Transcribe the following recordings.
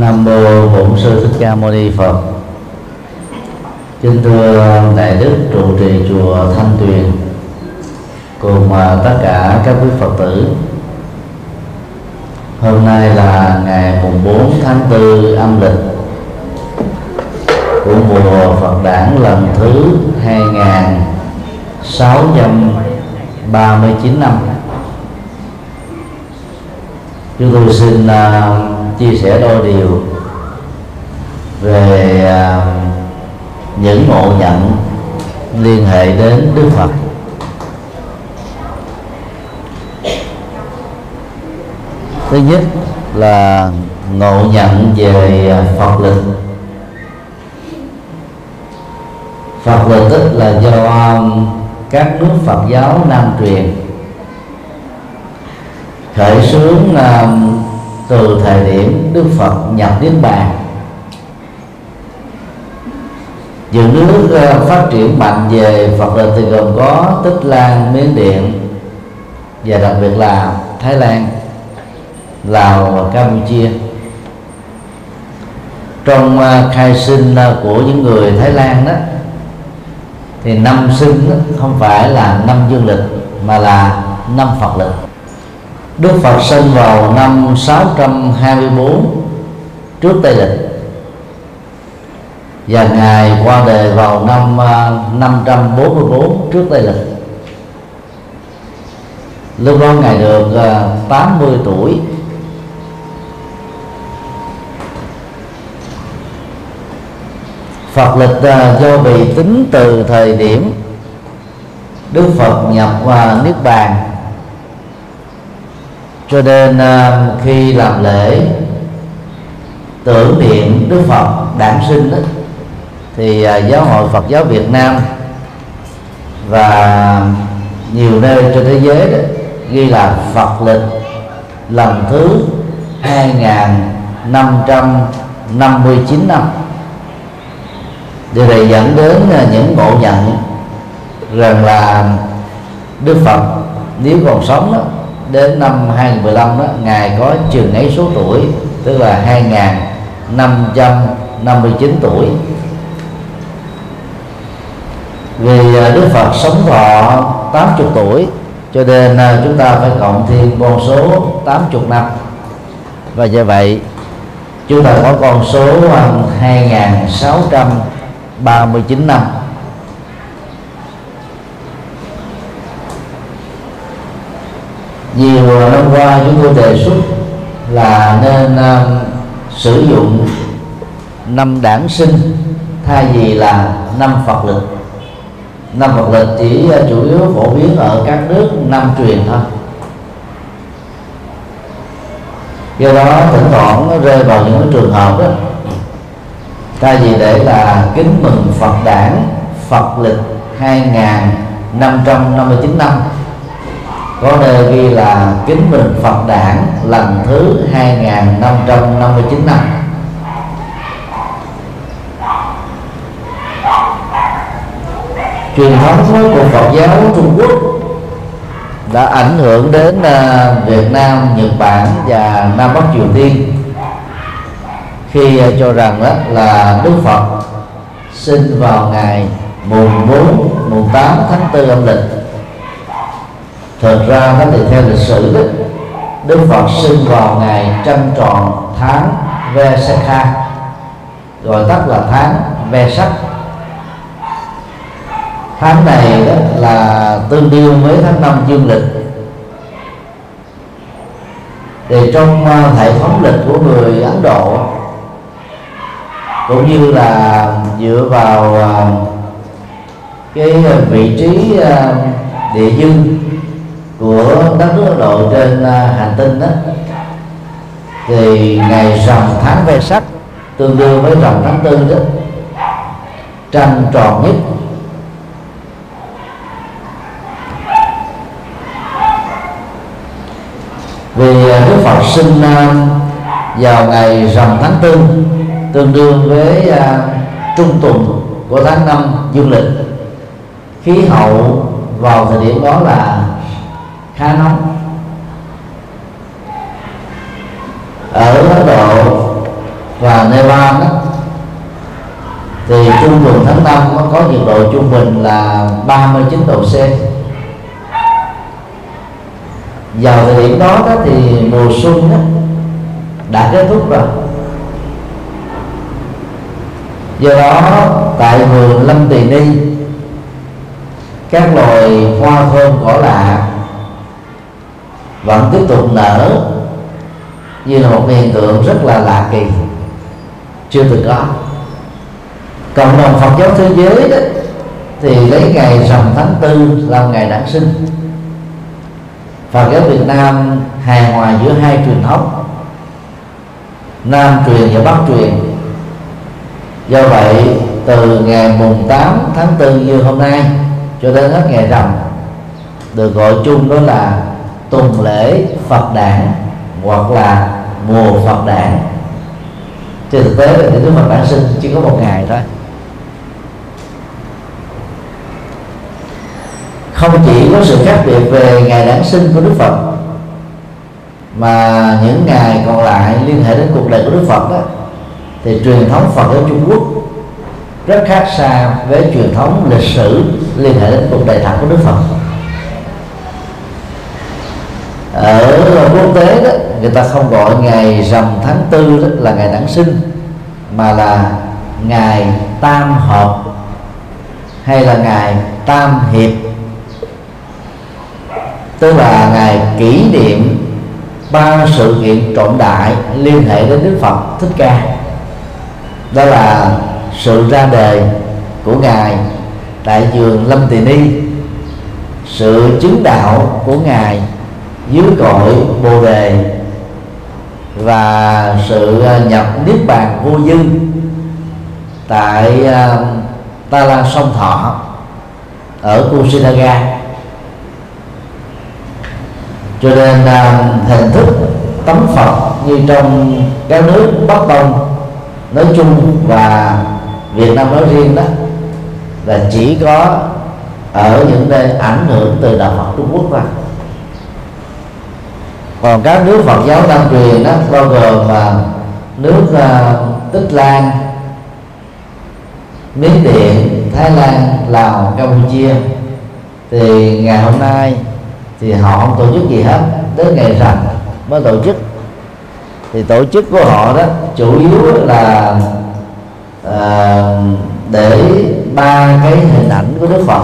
Nam mô Bổn sư Thích Ca Mâu Ni Phật. Kính thưa đại đức trụ trì chùa Thanh Tuyền cùng tất cả các quý Phật tử. Hôm nay là ngày mùng 4 tháng 4 âm lịch của mùa Phật đản lần thứ 2639 năm. Chúng tôi xin uh, chia sẻ đôi điều về à, những ngộ nhận liên hệ đến Đức Phật. Thứ nhất là ngộ nhận về Phật lịch Phật lịch tức là do à, các nước Phật giáo Nam truyền khởi xướng à, từ thời điểm Đức Phật nhập Niết Bàn những nước ờ, phát triển mạnh về Phật lịch thì gồm có Tích Lan, Miến Điện và đặc biệt là Thái Lan, Lào và Campuchia. Trong ờ, khai sinh ờ, của những người Thái Lan đó thì năm sinh không phải là năm dương lịch mà là năm Phật lịch Đức Phật sinh vào năm 624 trước Tây lịch và ngài qua đời vào năm à, 544 trước Tây lịch. Lúc đó ngài được à, 80 tuổi. Phật lịch à, do bị tính từ thời điểm Đức Phật nhập vào Niết Bàn cho nên à, khi làm lễ tưởng niệm Đức Phật đản sinh đó, thì à, giáo hội Phật giáo Việt Nam và nhiều nơi trên thế giới đó, ghi là Phật lịch lần thứ 2559 năm điều này dẫn đến à, những ngộ nhận rằng là Đức Phật nếu còn sống đó đến năm 2015 đó, ngài có chừng ấy số tuổi, tức là 2559 tuổi. Vì à, Đức Phật sống thọ 80 tuổi, cho nên à, chúng ta phải cộng thêm con số 80 năm. Và như vậy, chúng ta có con số à, 2639 năm. Nhiều à, năm qua chúng tôi đề xuất là nên uh, sử dụng năm đản sinh thay vì là năm Phật lịch năm Phật lịch chỉ uh, chủ yếu phổ biến ở các nước năm truyền thôi. Do đó thỉnh thoảng nó rơi vào những cái trường hợp đó thay vì để là kính mừng Phật đản Phật lịch 2559 năm có nơi ghi là kính mừng Phật đản lần thứ 2559 năm truyền thống của Phật giáo Trung Quốc đã ảnh hưởng đến à, Việt Nam, Nhật Bản và Nam Bắc Triều Tiên khi à, cho rằng đó là Đức Phật sinh vào ngày mùng 4, mùng 8 tháng 4 âm lịch thực ra nó thì theo lịch sử đó, Đức Phật sinh vào ngày trăng tròn tháng Vesakha gọi tắt là tháng Vesak tháng này đó là tương đương với tháng năm dương lịch. Thì trong ờ, hệ thống lịch của người Ấn Độ cũng như là dựa vào ờ, cái vị trí ờ, địa dương của đất nước Ấn Độ trên à, hành tinh đó. Thì ngày rằm tháng ve sắc, tương đương với rằm tháng tư đó, trăng tròn nhất. Vì à, Đức Phật sinh à, vào ngày rằm tháng tư, tương đương với trung tuần của tháng năm dương lịch. Khí hậu vào thời điểm đó là khá nóng. Ở Ấn Độ và Nepal đó thì trung tuần tháng 5 có nhiệt độ trung bình là 39 độ C. Vào thời điểm đó, đó thì mùa xuân đó, đã kết thúc rồi. Do đó tại vườn lâm tỳ ni các loài hoa thơm cỏ lạ vẫn tiếp tục nở như là một hiện tượng rất là lạ kỳ. Chưa từng có. Cộng đồng Phật giáo thế giới đó, thì lấy ngày rằm tháng tư làm ngày đản sinh. Phật giáo Việt Nam hài hòa giữa hai truyền thống, Nam truyền và Bắc truyền. Do vậy, từ ngày mùng 8 tháng 4 như hôm nay cho đến hết ngày rằm, được gọi chung đó là tuần lễ Phật đản hoặc là mùa Phật đản trên thực tế thì Đức Phật đản sinh chỉ có một ngày thôi. Không chỉ có sự khác biệt về ngày đản sinh của Đức Phật, mà những ngày còn lại liên hệ đến cuộc đời của Đức Phật đó thì truyền thống Phật ở Trung Quốc rất khác xa với truyền thống lịch sử liên hệ đến cuộc đời thật của Đức Phật ở quốc tế đó, người ta không gọi ngày rằm tháng tư đó là ngày đản sinh, mà là ngày tam hợp hay là ngày tam hiệp. Tức là ngày kỷ niệm ba sự kiện trọng đại liên hệ đến Đức Phật Thích Ca. Đó là sự ra đời của ngài tại giường Lâm Tỳ Ni, sự chứng đạo của ngài dưới cội Bồ đề và sự à, nhập niết bàn vô dư tại uh, Ta la Sông Thọ ở Kusinaga cho nên uh, hình thức tấm Phật như trong các nước Bắc Tông nói chung và Việt Nam nói riêng đó là chỉ có ở những nơi ảnh hưởng từ đạo Phật Trung Quốc thôi còn các nước Phật giáo Nam truyền đó bao gồm là nước uh, Tích Lan Miến Điện Thái Lan Lào Campuchia. Thì ngày hôm nay thì họ không tổ chức gì hết đến ngày rằm mới tổ chức. Thì tổ chức của họ đó chủ yếu là uh, để ba cái hình ảnh của Đức Phật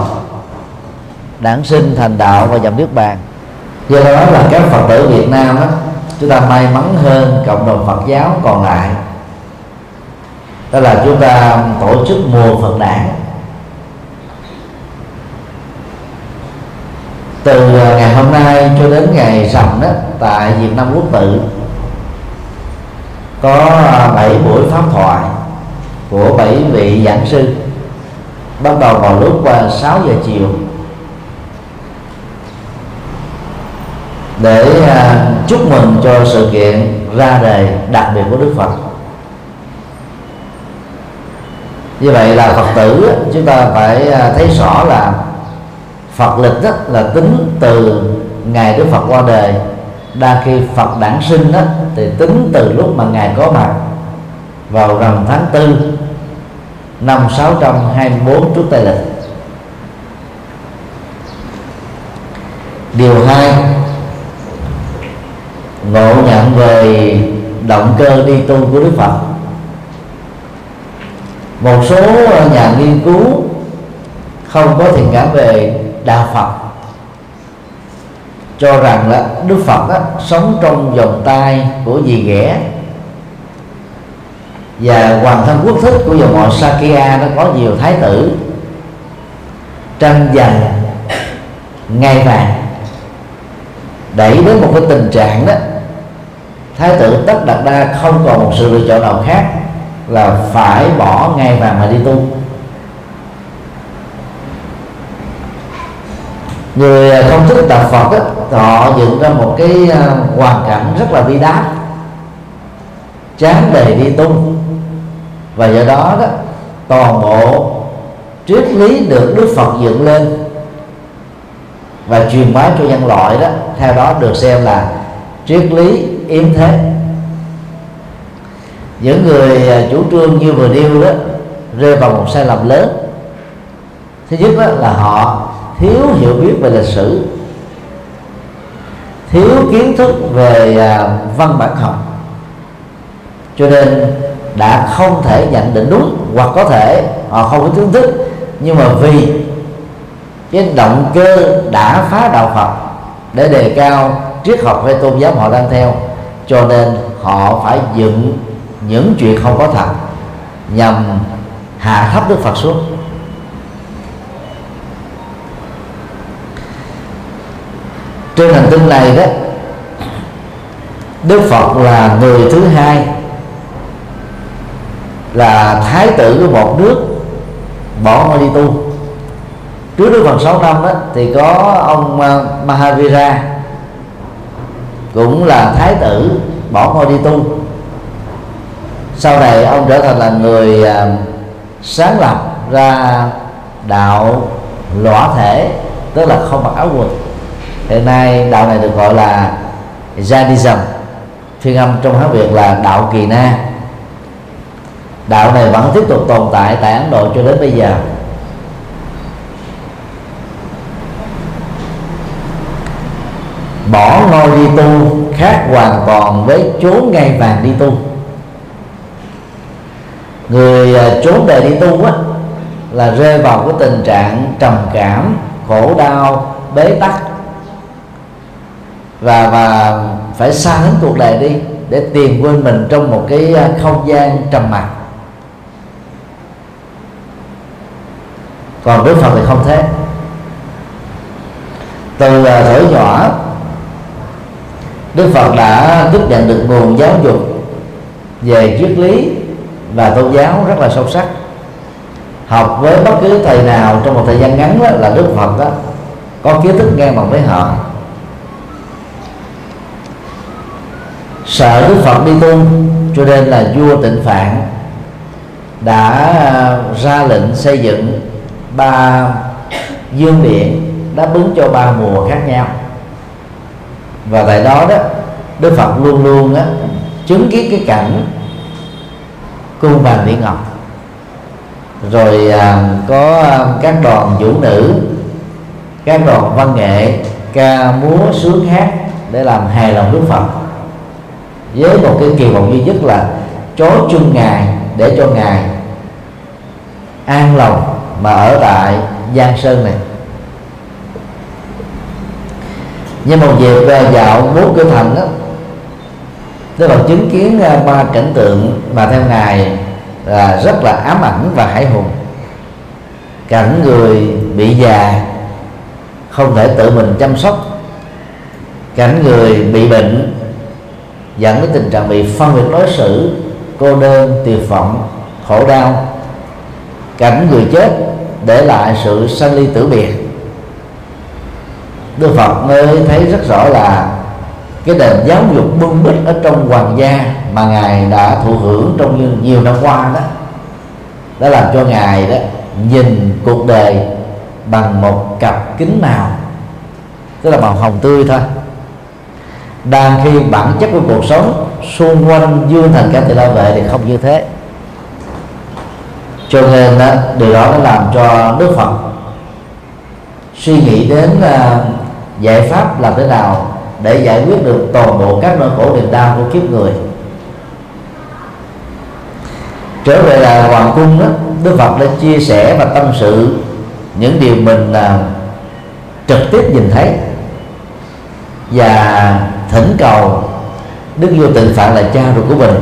đản sinh thành đạo và dòng nước bàn do đó là các Phật tử Việt Nam đó, chúng ta may mắn hơn cộng đồng Phật giáo còn lại. Đó là chúng ta tổ chức mùa Phật đản. Từ à, ngày hôm nay cho đến ngày rằm đó tại Việt Nam Quốc tự có à, 7 buổi pháp thoại của bảy vị giảng sư. Bắt đầu vào lúc à, 6 giờ chiều. Để à, chúc mừng cho sự kiện ra đời đặc biệt của Đức Phật. Như vậy là Phật tử chúng ta phải à, thấy rõ là Phật lịch đó là tính từ ngày Đức Phật qua đời. Đa khi Phật đản sinh đó thì tính từ lúc mà ngài có mặt vào rằm tháng tư năm 624 trước Tây lịch. Điều hai ngộ nhận về động cơ đi tu của Đức Phật. Một số nhà nghiên cứu không có thiện cảm về đạo Phật cho rằng là Đức Phật á, sống trong vòng tay của dì ghẻ và hoàng thân quốc thích của dòng họ Sakya nó có nhiều thái tử. Tranh giành ngai vàng đẩy đến một cái tình trạng đó thái tử tất đạt đa không còn một sự lựa chọn nào khác là phải bỏ ngay vàng mà đi tu. Người không thích đạo Phật đó, họ dựng ra một cái à, hoàn cảnh rất là bi đát chán đề đi tung và do đó đó toàn bộ triết lý được Đức Phật dựng lên và truyền bá cho nhân loại đó theo đó được xem là triết lý yếm thế. Những người à, chủ trương như vừa nêu đó, rơi vào một sai lầm lớn. Thứ nhất đó là họ thiếu hiểu biết về lịch sử, thiếu kiến thức về à, văn bản học. Cho nên đã không thể nhận định đúng, hoặc có thể họ không có kiến thức, nhưng mà vì cái động cơ đã phá đạo Phật để đề cao triết học hay tôn giáo họ đang theo cho nên họ phải dựng những chuyện không có thật nhằm hạ thấp Đức Phật xuống. Trên hành tinh này đó Đức Phật là người thứ hai là thái tử của một nước bỏ ngôi đi tu. Trước Đức Phật 6 năm đó, thì có ông ờ, Mahavira cũng là thái tử, bỏ ngôi đi tu. Sau này ông trở thành là người à, sáng lập ra đạo lõa thể, tức là không mặc áo quần. Hiện nay đạo này được gọi là Jainism, phiên âm trong hán việt là đạo kỳ na. Đạo này vẫn tiếp tục tồn tại tại ấn độ cho đến bây giờ. Bỏ ngôi đi tu khác hoàn toàn với trốn ngay vàng đi tu. Người à, trốn đời đi tu á là rơi vào cái tình trạng trầm cảm khổ đau bế tắc. Và và phải xa đến cuộc đời đi để tìm quên mình trong một cái à, không gian trầm mặc. Còn đức phật thì không thế. Từ à, tuổi nhỏ đức phật đã tiếp nhận được nguồn giáo dục về triết lý và tôn giáo rất là sâu sắc. Học với bất cứ thầy nào trong một thời gian ngắn đó, là đức phật đó, có kiến thức ngang bằng với họ. Sợ đức phật đi tu cho nên là vua tịnh phạn đã à, ra lệnh xây dựng ba dương điện đáp ứng cho ba mùa khác nhau và tại đó đó đức phật luôn luôn á chứng kiến cái cảnh cung vàng điện ngọc. Rồi à, có à, các đoàn vũ nữ các đoàn văn nghệ ca múa sướng hát để làm hài lòng đức phật. Với một cái kỳ vọng duy nhất là chối chung ngài để cho ngài an lòng mà ở tại giang sơn này. Nhưng một dịp về dạo bốn cửa thành đó tức là chứng kiến à, ba cảnh tượng mà theo ngài là rất là ám ảnh và hải hùng. Cảnh người bị già không thể tự mình chăm sóc. Cảnh người bị bệnh dẫn đến tình trạng bị phân biệt đối xử, cô đơn, tuyệt vọng, khổ đau. Cảnh người chết để lại sự sanh ly tử biệt. Đức Phật mới thấy rất rõ là cái nền giáo dục bưng bít ở trong hoàng gia mà ngài đã thụ hưởng trong nhiều, nhiều năm qua đó đã làm cho ngài đó nhìn cuộc đời bằng một cặp kính màu tức là màu hồng tươi thôi. Đang khi bản chất của cuộc sống xung quanh dương thành cảnh thì la vệ thì không như thế. Cho nên đó, điều đó nó làm cho đức phật suy nghĩ đến uh, giải pháp làm thế nào để giải quyết được toàn bộ các nỗi khổ niềm đau của kiếp người? Trở về là hoàng cung đó, đức phật đã chia sẻ và tâm sự những điều mình là trực tiếp nhìn thấy. Và thỉnh cầu đức vua tịnh phạn là cha ruột của mình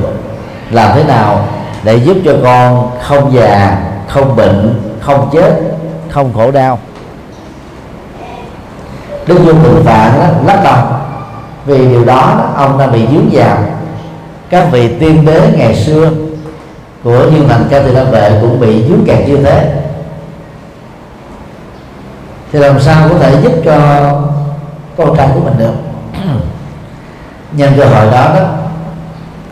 làm thế nào để giúp cho con không già, không bệnh, không chết, không khổ đau đức vua tịnh phạn lắc đầu. Vì điều đó ông đã bị dướng vào các vị tiên đế ngày xưa của dương thành ca tỳ la vệ cũng bị dướng kẹt như thế. Thì làm sao có thể giúp cho con trai của mình được? Nhân cơ hội đó đó,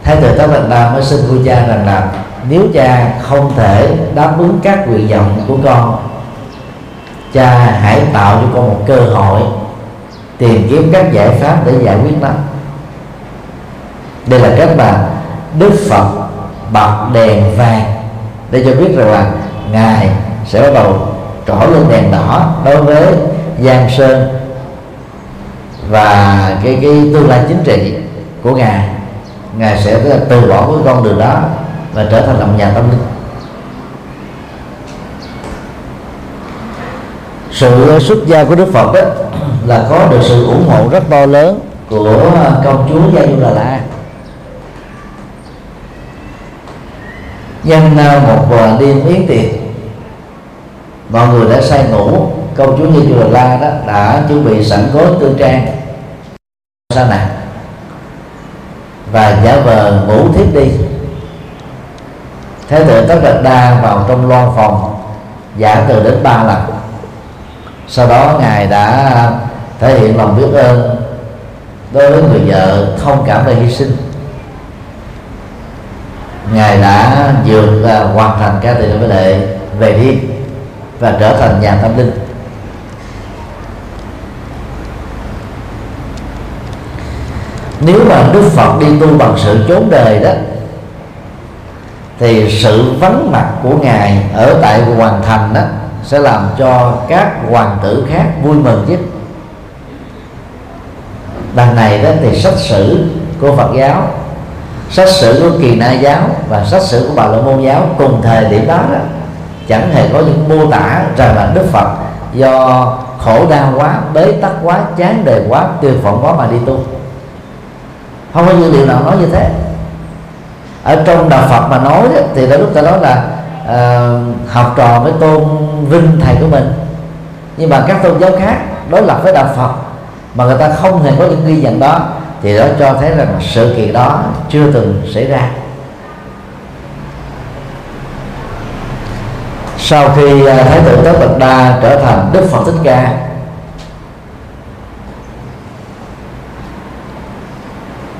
thái tử tất Bạch Nam mới xin vua cha rằng là nếu cha không thể đáp ứng các nguyện vọng của con, cha hãy tạo cho con một cơ hội tìm kiếm các giải pháp để giải quyết nó. Đây là cách mà Đức Phật bật đèn vàng. Để cho biết rằng là ngài sẽ bắt đầu trỏ lên đèn đỏ đối với giang sơn và cái cái tương lai chính trị của ngài. Ngài sẽ từ bỏ cái con đường đó và trở thành lòng nhà tâm linh. Sự ờ, xuất gia của đức phật đó là có được sự ủng hộ rất to lớn của ờ, công chúa gia du đà la nhân một đêm yến tiệc, mọi người đã say ngủ, công chúa gia du đà la đó đã chuẩn bị sẵn gối tư trang. Sa này và giả vờ ngủ thiếp đi. Thế tử tất đạt đa vào trong loan phòng, giả từ đến ba lần sau đó ngài đã thể hiện lòng biết ơn đối với người vợ thông cảm và hy sinh. Ngài đã vượt và hoàn thành ca từ với lệ về đi và trở thành nhà tâm linh. Nếu mà đức phật đi tu bằng sự chốn đời đó, thì sự vắng mặt của ngài ở tại hoàng thành đó sẽ làm cho các hoàng tử khác vui mừng chứ. Đằng này đó thì sách sử của Phật giáo sách sử của kỳ na giáo và sách sử của bà la môn giáo cùng thời điểm đó, đó chẳng hề có những mô tả rằng là Đức Phật do khổ đau quá bế tắc quá chán đời quá tuyệt vọng quá mà đi tu. Không có dữ liệu nào nói như thế. Ở trong đạo Phật mà nói đó, thì đã lúc ta nói là uh, học trò với tôn vinh thầy của mình. Nhưng mà các tôn giáo khác đối lập với đạo Phật, mà người ta không hề có những ghi nhận đó, thì đó cho thấy rằng sự kiện đó chưa từng xảy ra. Sau khi à, thái tử tất bật đa trở thành đức phật thích ca,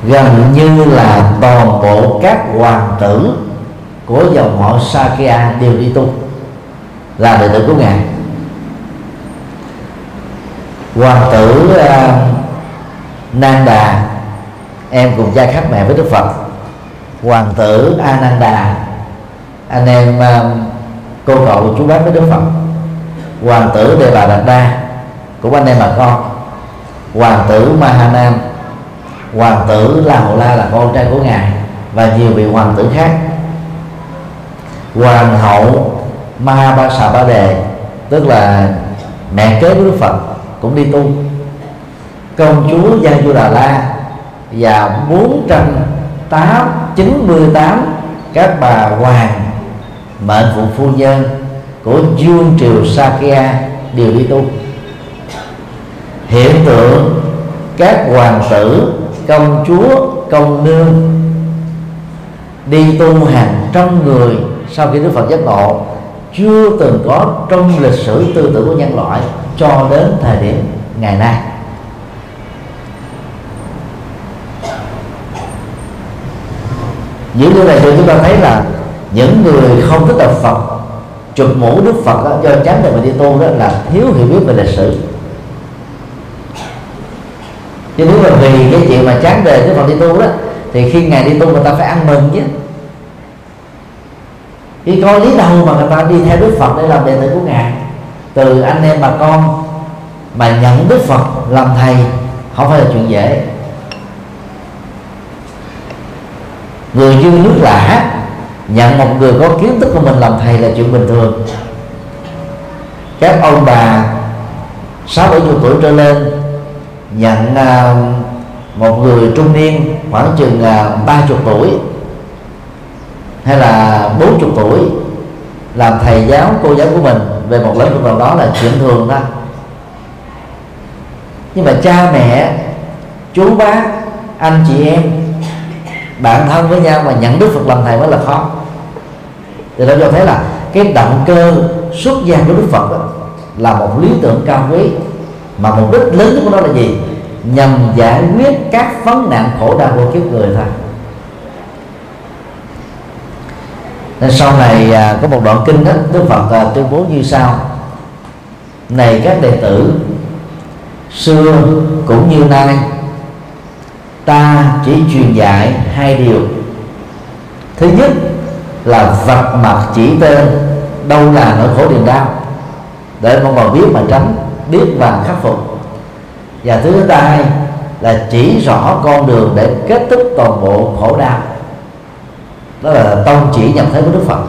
gần như là toàn bộ các hoàng tử của dòng họ Sakya đều đi tu là đệ tử của ngài. Hoàng tử à, uh, Nanda em cùng cha khác mẹ với Đức Phật. Hoàng tử Ananda anh em uh, cô cậu chú bác với Đức Phật. Hoàng tử Đề Bà Đạt Đa cũng anh em bà con. Hoàng tử Mahanam hoàng tử La Hậu La là con trai của ngài và nhiều vị hoàng tử khác. Hoàng hậu Mahabasa Ba Đề tức là mẹ kế của Đức Phật cũng đi tu. Công chúa Gia Du Đà La và 498 các bà hoàng mệnh phụ phu nhân của dương triều Sakya đều đi tu. Hiện tượng các hoàng tử, công chúa, công nương đi tu hàng trăm người sau khi Đức Phật giác ngộ chưa từng có trong lịch sử tư tưởng của nhân loại cho đến thời điểm ngày nay. Những điều này cho chúng ta thấy là những người không thích đạo Phật chụp mũ Đức Phật đó, do chán đời mà đi tu đó là thiếu hiểu biết về lịch sử. Chứ nếu mà vì cái chuyện mà chán đời Đức Phật đi tu đó thì khi ngài đi tu người ta phải ăn mừng chứ khi có lý đâu mà người ta đi theo Đức Phật để làm đệ tử của ngài. Từ anh em bà con mà nhận Đức Phật làm thầy không phải là chuyện dễ. Người như nước lạ nhận một người có kiến thức của mình làm thầy là chuyện bình thường. Các ông bà sáu bảy chục tuổi trở lên nhận uh, một người trung niên khoảng chừng à, ba chục tuổi hay là bốn chục tuổi làm thầy giáo cô giáo của mình về một lĩnh vực nào đó là chuyện thường thôi. Nhưng mà cha mẹ chú bác anh chị em bạn thân với nhau mà nhận đức phật làm thầy mới là khó. Thì nó cho thấy là cái động cơ xuất gia của đức phật đó, là một lý tưởng cao quý. Mà mục đích lớn nhất của nó là gì? Nhằm giải quyết các vấn nạn khổ đau của kiếp người thôi. Nên sau này à, có một đoạn kinh đó đức phật à, tuyên bố như sau. Này các đệ tử xưa cũng như nay ta chỉ truyền dạy hai điều. Thứ nhất là vật mặt chỉ tên đâu là nỗi khổ niềm đau để mong vào biết mà tránh biết và khắc phục. Và thứ hai là chỉ rõ con đường để kết thúc toàn bộ khổ đau đó là tông chỉ nhập thế của đức phật.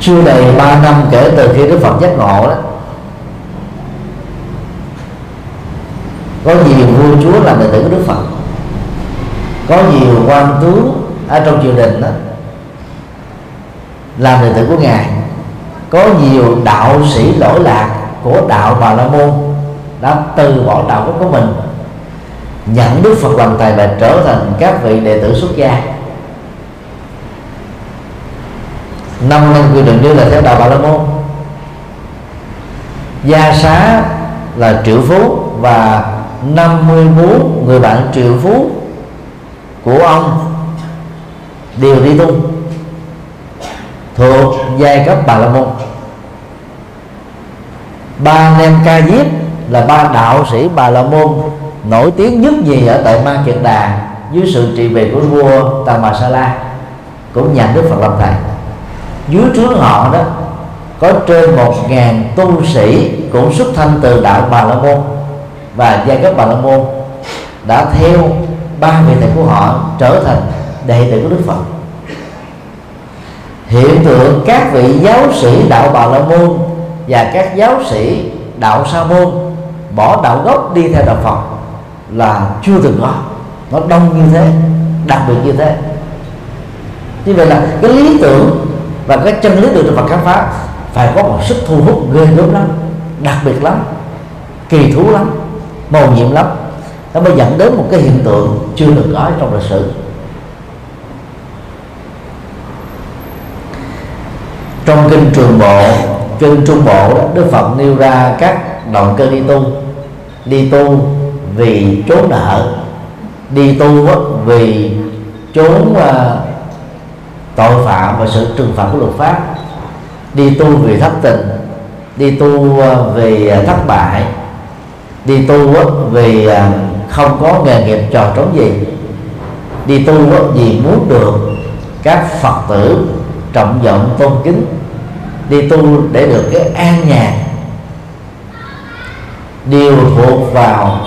Chưa đầy 3 năm kể từ khi đức phật giác ngộ đó, có nhiều vua chúa làm đệ tử của đức phật, có nhiều quan tướng ở trong triều đình đó làm đệ tử của ngài, có nhiều đạo sĩ lỗi lạc của đạo bà la môn đã từ bỏ đạo của mình. Nhận đức phật làm thầy và trở thành các vị đệ tử xuất gia. Năm năm quy định như là theo đạo bà la môn. Gia xá là triệu phú và 54 người bạn triệu phú của ông đều đi tu thuộc giai cấp bà la môn. Ba anh em ca diếp là ba đạo sĩ bà la môn nổi tiếng nhất gì ở tại ma kiệt đà dưới sự trị vì của vua tà mà sa la cũng nhận đức phật làm thầy. Dưới trướng họ đó, có trên một ngàn tu sĩ cũng xuất thân từ đạo bà la môn, và giai cấp bà la môn đã theo ba vị thầy của họ trở thành đệ tử của đức phật. Hiện tượng các vị giáo sĩ đạo bà la môn và các giáo sĩ đạo sa môn bỏ đạo gốc đi theo đạo phật là chưa từng có. Nó đông như thế đặc biệt như thế. Như vậy là cái lý tưởng và cái chân lý được Phật khám phá phải có một sức thu hút ghê gớm lắm đặc biệt lắm kỳ thú lắm màu nhiệm lắm. Nó mới dẫn đến một cái hiện tượng chưa được có trong lịch sử. Trong kinh trường bộ kinh trung bộ đó, đức phật nêu ra các động cơ đi tu đi tu vì trốn nợ. Đi tu vì trốn ờ, tội phạm và sự trừng phạt của luật pháp. Đi tu vì thất tình. Đi tu ờ, vì ờ, thất bại. Đi tu vì không có nghề nghiệp trò trống gì. Đi tu vì muốn được các phật tử trọng vọng tôn kính. Đi tu để được cái an nhàn đều thuộc vào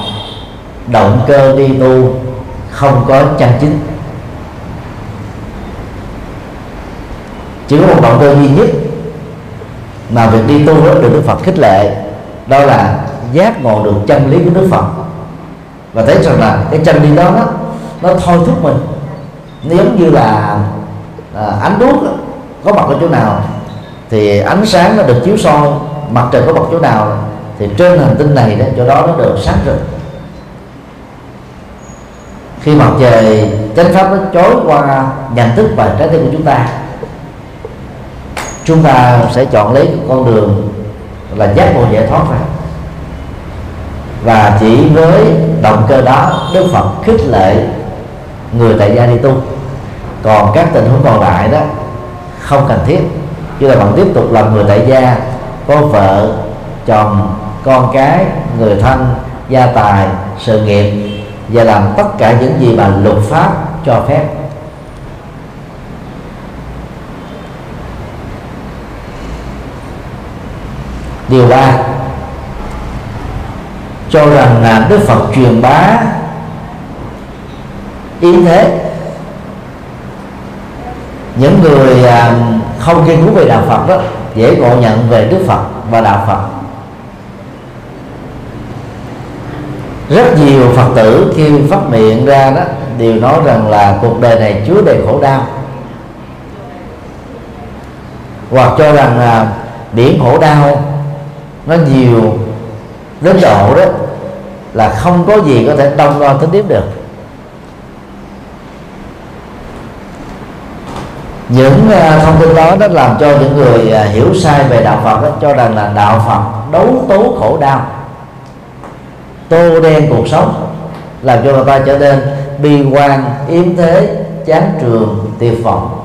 động cơ đi tu không có chân chính. Chỉ có một động cơ duy nhất mà việc đi tu đó được Đức Phật khích lệ đó là giác ngộ được chân lý của Đức Phật. Và thấy rằng là cái chân lý đó nó, nó thôi thúc mình. Nó giống như là à, ánh đuốc đó, có mặt ở chỗ nào thì ánh sáng nó được chiếu soi mặt trời có mặt chỗ nào thì trên hành tinh này đó, chỗ đó nó được sáng rực. Khi mặt trời chánh pháp nó chối qua nhận thức và trái tim của chúng ta chúng ta sẽ chọn lấy con đường là giác ngộ giải thoát ra. Và chỉ với động cơ đó, đức phật khích lệ người tại gia đi tu. Còn các tình huống còn lại đó, không cần thiết. Chứ là bạn tiếp tục làm người tại gia, có vợ, chồng con cái, người thân, gia tài, sự nghiệp và làm tất cả những gì mà luật pháp cho phép. Điều ba, cho rằng là đức phật truyền bá ý thế. Những người à, không nghiên cứu về đạo phật đó, dễ ngộ nhận về đức phật và đạo phật. Rất nhiều phật tử khi phát miệng ra đó đều nói rằng là cuộc đời này chứa đầy khổ đau. Hoặc cho rằng là biển khổ đau nó nhiều đến độ đó là không có gì có thể đông đo tính tiếp được. Những à, thông tin đó nó làm cho những người à, hiểu sai về đạo Phật đó, cho rằng là đạo Phật đấu tố khổ đau tô đen cuộc sống làm cho người ta trở nên bi quan yếm thế chán trường tiêu vọng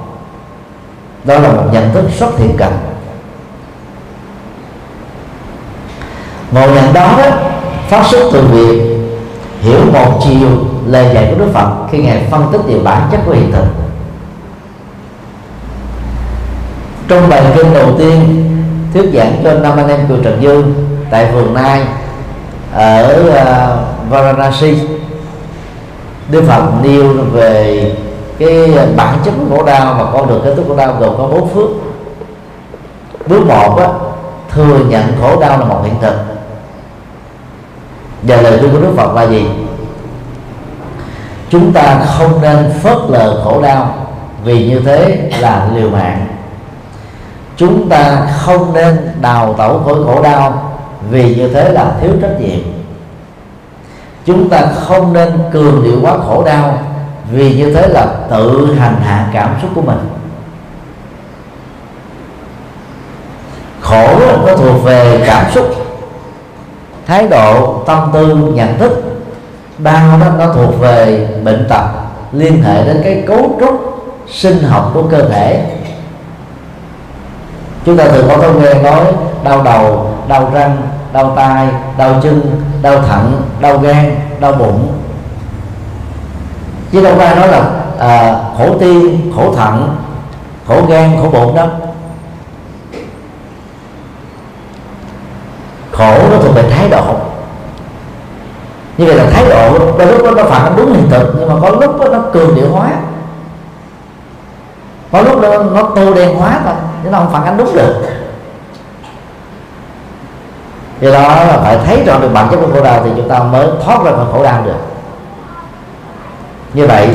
đó là một nhận thức rất thiện cận ngộ nhận đó, đó phát xuất từ việc hiểu một chiều lời dạy của Đức Phật khi ngài phân tích về bản chất của hiện thực. Trong bài kinh đầu tiên thuyết giảng cho năm anh em cựu Trần Dương tại vườn Nai ở uh, Varanasi Đức Phật nêu về cái bản chất của khổ đau và con đường kết thúc khổ đau gồm có bốn phước. Bước một á, thừa nhận khổ đau là một hiện thực. Và lời khuyên của Đức Phật là gì? Chúng ta không nên phớt lờ khổ đau vì như thế là liều mạng. Chúng ta không nên đào tẩu khỏi khổ đau vì như thế là thiếu trách nhiệm. Chúng ta không nên cường điệu quá khổ đau. Vì như thế là tự hành hạ cảm xúc của mình. Khổ nó thuộc về cảm xúc. Thái độ, tâm tư, nhận thức. Đau đó nó thuộc về bệnh tật, liên hệ đến cái cấu trúc sinh học của cơ thể. Chúng ta thường có thói quen nói, đau đầu đau răng đau tai đau chân đau thận đau gan đau bụng. Chứ đâu phải nói là à, khổ tim khổ thận khổ gan khổ bụng đó khổ nó thuộc về thái độ. Như vậy là thái độ đôi lúc nó phản ánh đúng hiện thực nhưng mà có lúc đó nó cường điệu hóa. Có lúc đó nó tô đen hóa thôi chứ nó không phản ánh đúng được do đó là phải thấy rõ được bản chất của khổ đau thì chúng ta mới thoát ra khỏi khổ đau được. Như vậy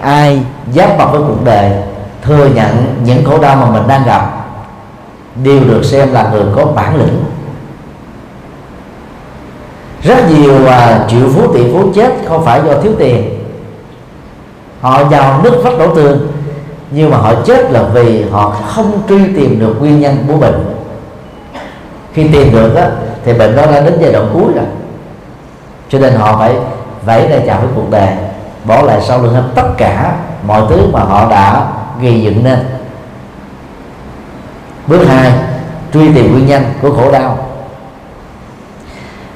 ai giáp mặt với cuộc đời thừa nhận những khổ đau mà mình đang gặp đều được xem là người có bản lĩnh. Rất nhiều uh, triệu phú tỷ phú chết không phải do thiếu tiền. Họ giàu nước vắt đổ tường nhưng mà họ chết là vì họ không truy tìm được nguyên nhân của bệnh. Khi tìm được á, thì bệnh đó đã đến giai đoạn cuối rồi. Cho nên họ phải vẫy tay chào với cuộc đời bỏ lại sau lưng hết tất cả mọi thứ mà họ đã gây dựng nên. Bước hai truy tìm nguyên nhân của khổ đau.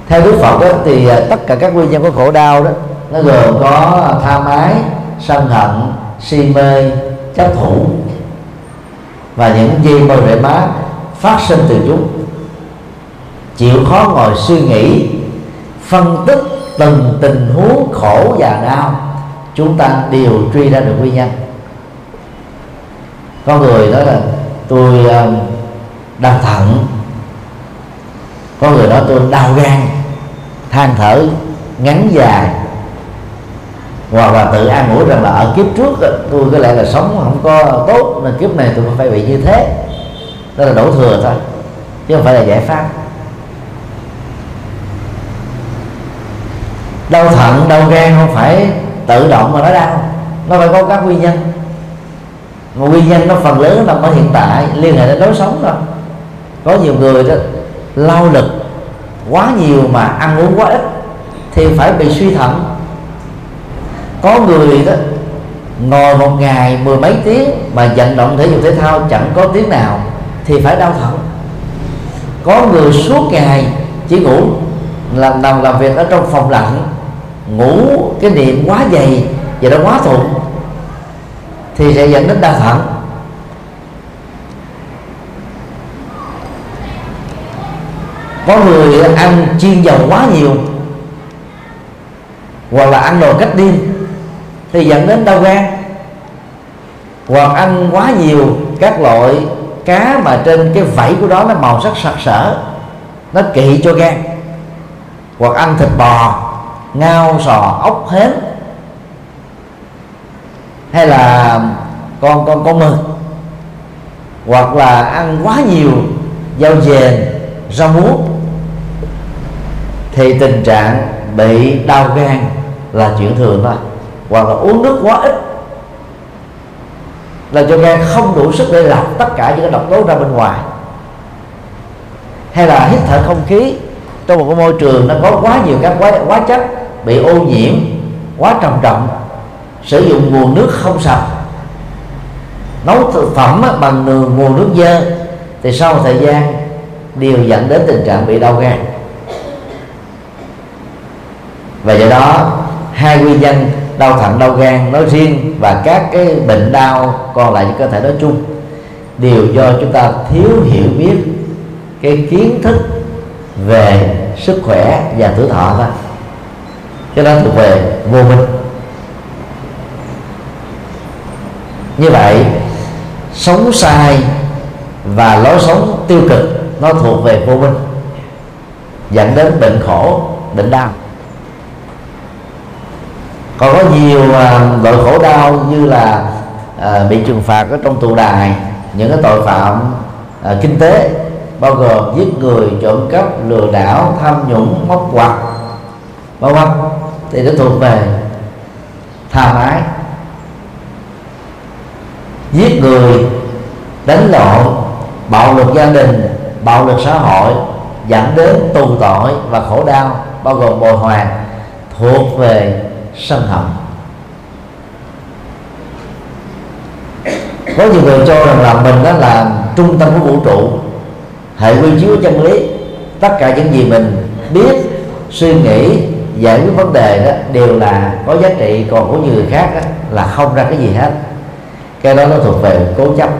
Theo đức phật đó, thì à, tất cả các nguyên nhân của khổ đau đó nó gồm có tham ái sân hận si mê chấp thủ và những dây mơ rễ má phát sinh từ chúng chịu khó ngồi suy nghĩ, phân tích từng tình huống khổ và đau, chúng ta đều truy ra được nguyên nhân. Có người nói là, tôi um, đau thận. Có người nói, tôi đau gan, than thở, ngắn dài. Hoặc là tự an ủi rằng là, ở kiếp trước tôi có lẽ là sống không có tốt, nên kiếp này tôi phải bị như thế. Đó là đổ thừa thôi, chứ không phải là giải pháp. Đau thận, đau gan không phải tự động mà nó đau. Nó phải có các nguyên nhân. Mà nguyên nhân nó phần lớn nằm ở hiện tại, liên hệ đến lối sống thôi. Có nhiều người đó, lao lực quá nhiều mà ăn uống quá ít thì phải bị suy thận. Có người đó, ngồi một ngày mười mấy tiếng mà vận động thể dục thể thao chẳng có tiếng nào thì phải đau thận. Có người suốt ngày chỉ ngủ làm làm làm việc ở trong phòng lạnh, ngủ cái niệm quá dày và nó quá thuận thì sẽ dẫn đến đau thận có người ăn chiên dầu quá nhiều, hoặc là ăn đồ cách điên thì dẫn đến đau gan. Hoặc ăn quá nhiều các loại cá mà trên cái vảy của đó nó màu sắc sặc sỡ, nó kỵ cho gan hoặc ăn thịt bò, ngao, sò, ốc, hến, hay là con con con mực, hoặc là ăn quá nhiều rau dền, rau muống, thì tình trạng bị đau gan là chuyện thường thôi. Hoặc là uống nước quá ít là cho gan không đủ sức để lọc tất cả những cái độc tố ra bên ngoài. Hay là hít thở không khí trong một cái môi trường nó có quá nhiều các quá, quá chất bị ô nhiễm quá trầm trọng sử dụng nguồn nước không sạch. Nấu thực phẩm bằng nguồn nước dơ thì sau một thời gian đều dẫn đến tình trạng bị đau gan. Và do đó hai nguyên nhân đau thận đau gan nói riêng và các cái bệnh đau còn lại trong cơ thể nói chung đều do chúng ta thiếu hiểu biết cái kiến thức về sức khỏe và tuổi thọ đó cái đó thuộc về vô minh. Như vậy sống sai và lối sống tiêu cực nó thuộc về vô minh dẫn đến bệnh khổ bệnh đau. Còn có nhiều uh, loại khổ đau như là uh, bị trừng phạt ở trong tù đài những cái tội phạm uh, kinh tế bao gồm giết người, trộm cắp, lừa đảo, tham nhũng, móc quạt vân vân. Thì nó thuộc về tha mái. Giết người, đánh lộn, bạo lực gia đình, bạo lực xã hội, dẫn đến tù tội và khổ đau, bao gồm bồi hoàn, thuộc về sân hận. Có nhiều người cho rằng là mình đó là trung tâm của vũ trụ hệ quy chiếu chân lý tất cả những gì mình biết suy nghĩ giải quyết vấn đề đó đều là có giá trị còn của người khác đó, là không ra cái gì hết. Cái đó nó thuộc về cố chấp.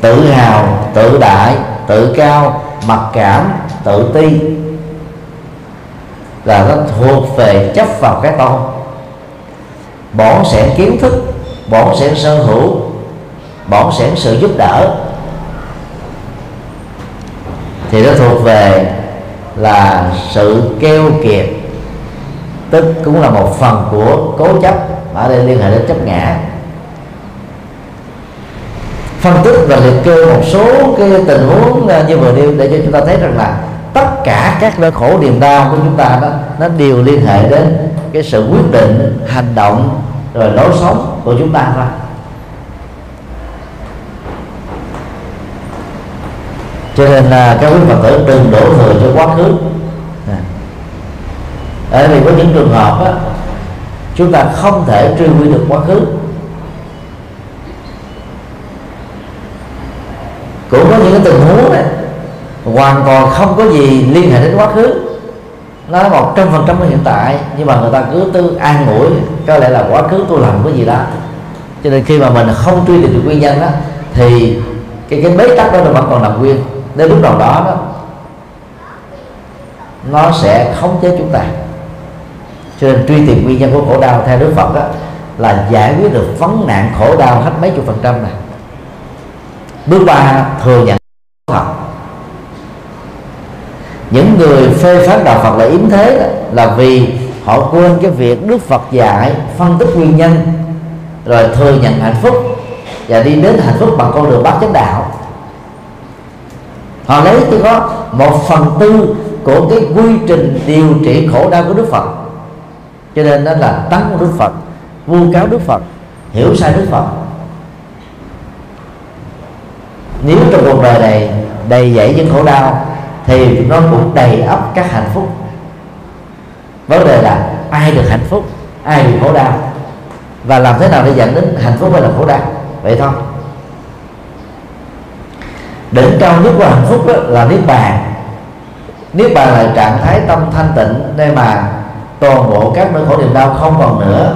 Tự hào tự đại tự cao mặc cảm tự ti là nó thuộc về chấp vào cái tôi. Bỏn sẻn kiến thức bỏn sẻn sở hữu bỏn sẻn sự giúp đỡ thì nó thuộc về là sự keo kiệt. Tức cũng là một phần của cố chấp ở đây liên hệ đến chấp ngã. Phân tích và liệt kê một số cái tình huống à, như vừa nêu để cho chúng ta thấy rằng là tất cả các nỗi khổ, niềm đau của chúng ta đó, nó đều liên hệ đến cái sự quyết định, hành động, rồi lối sống của chúng ta thôi. Cho nên là các quý phật tử đừng đổ thừa cho quá khứ. Bởi vì có những trường hợp á, chúng ta không thể truy quy được quá khứ. Cũng có những cái tình huống này hoàn toàn không có gì liên hệ đến quá khứ. Nó một trăm phần trăm hiện tại nhưng mà người ta cứ tư an ủi có lẽ là quá khứ tôi làm cái gì đó. Cho nên khi mà mình không truy được nguyên nhân đó thì cái cái bế tắc đó nó vẫn còn nằm nguyên đến lúc nào đó đó nó sẽ khống chế chúng ta. Cho nên truy tìm nguyên nhân của khổ đau theo đức phật đó là giải quyết được vấn nạn khổ đau hết mấy chục phần trăm này. Bước ba thừa nhận thật những người phê phán đạo phật là yếm thế đó, là vì họ quên cái việc đức phật dạy phân tích nguyên nhân rồi thừa nhận hạnh phúc và đi đến hạnh phúc bằng con đường bát chánh đạo họ lấy từ có một phần tư của cái quy trình điều trị khổ đau của đức phật. Cho nên đó là tấn của đức phật, vu cáo đức phật, hiểu sai đức phật. Nếu trong cuộc đời này đầy dẫy những khổ đau, thì nó cũng đầy ắp các hạnh phúc. Vấn đề là ai được hạnh phúc, ai bị khổ đau, và làm thế nào để dẫn đến hạnh phúc hay là khổ đau? Vậy thôi đỉnh cao nhất của hạnh phúc đó là niết bàn. Niết bàn là trạng thái tâm thanh tịnh, nơi mà toàn bộ các nỗi khổ niềm đau không còn nữa.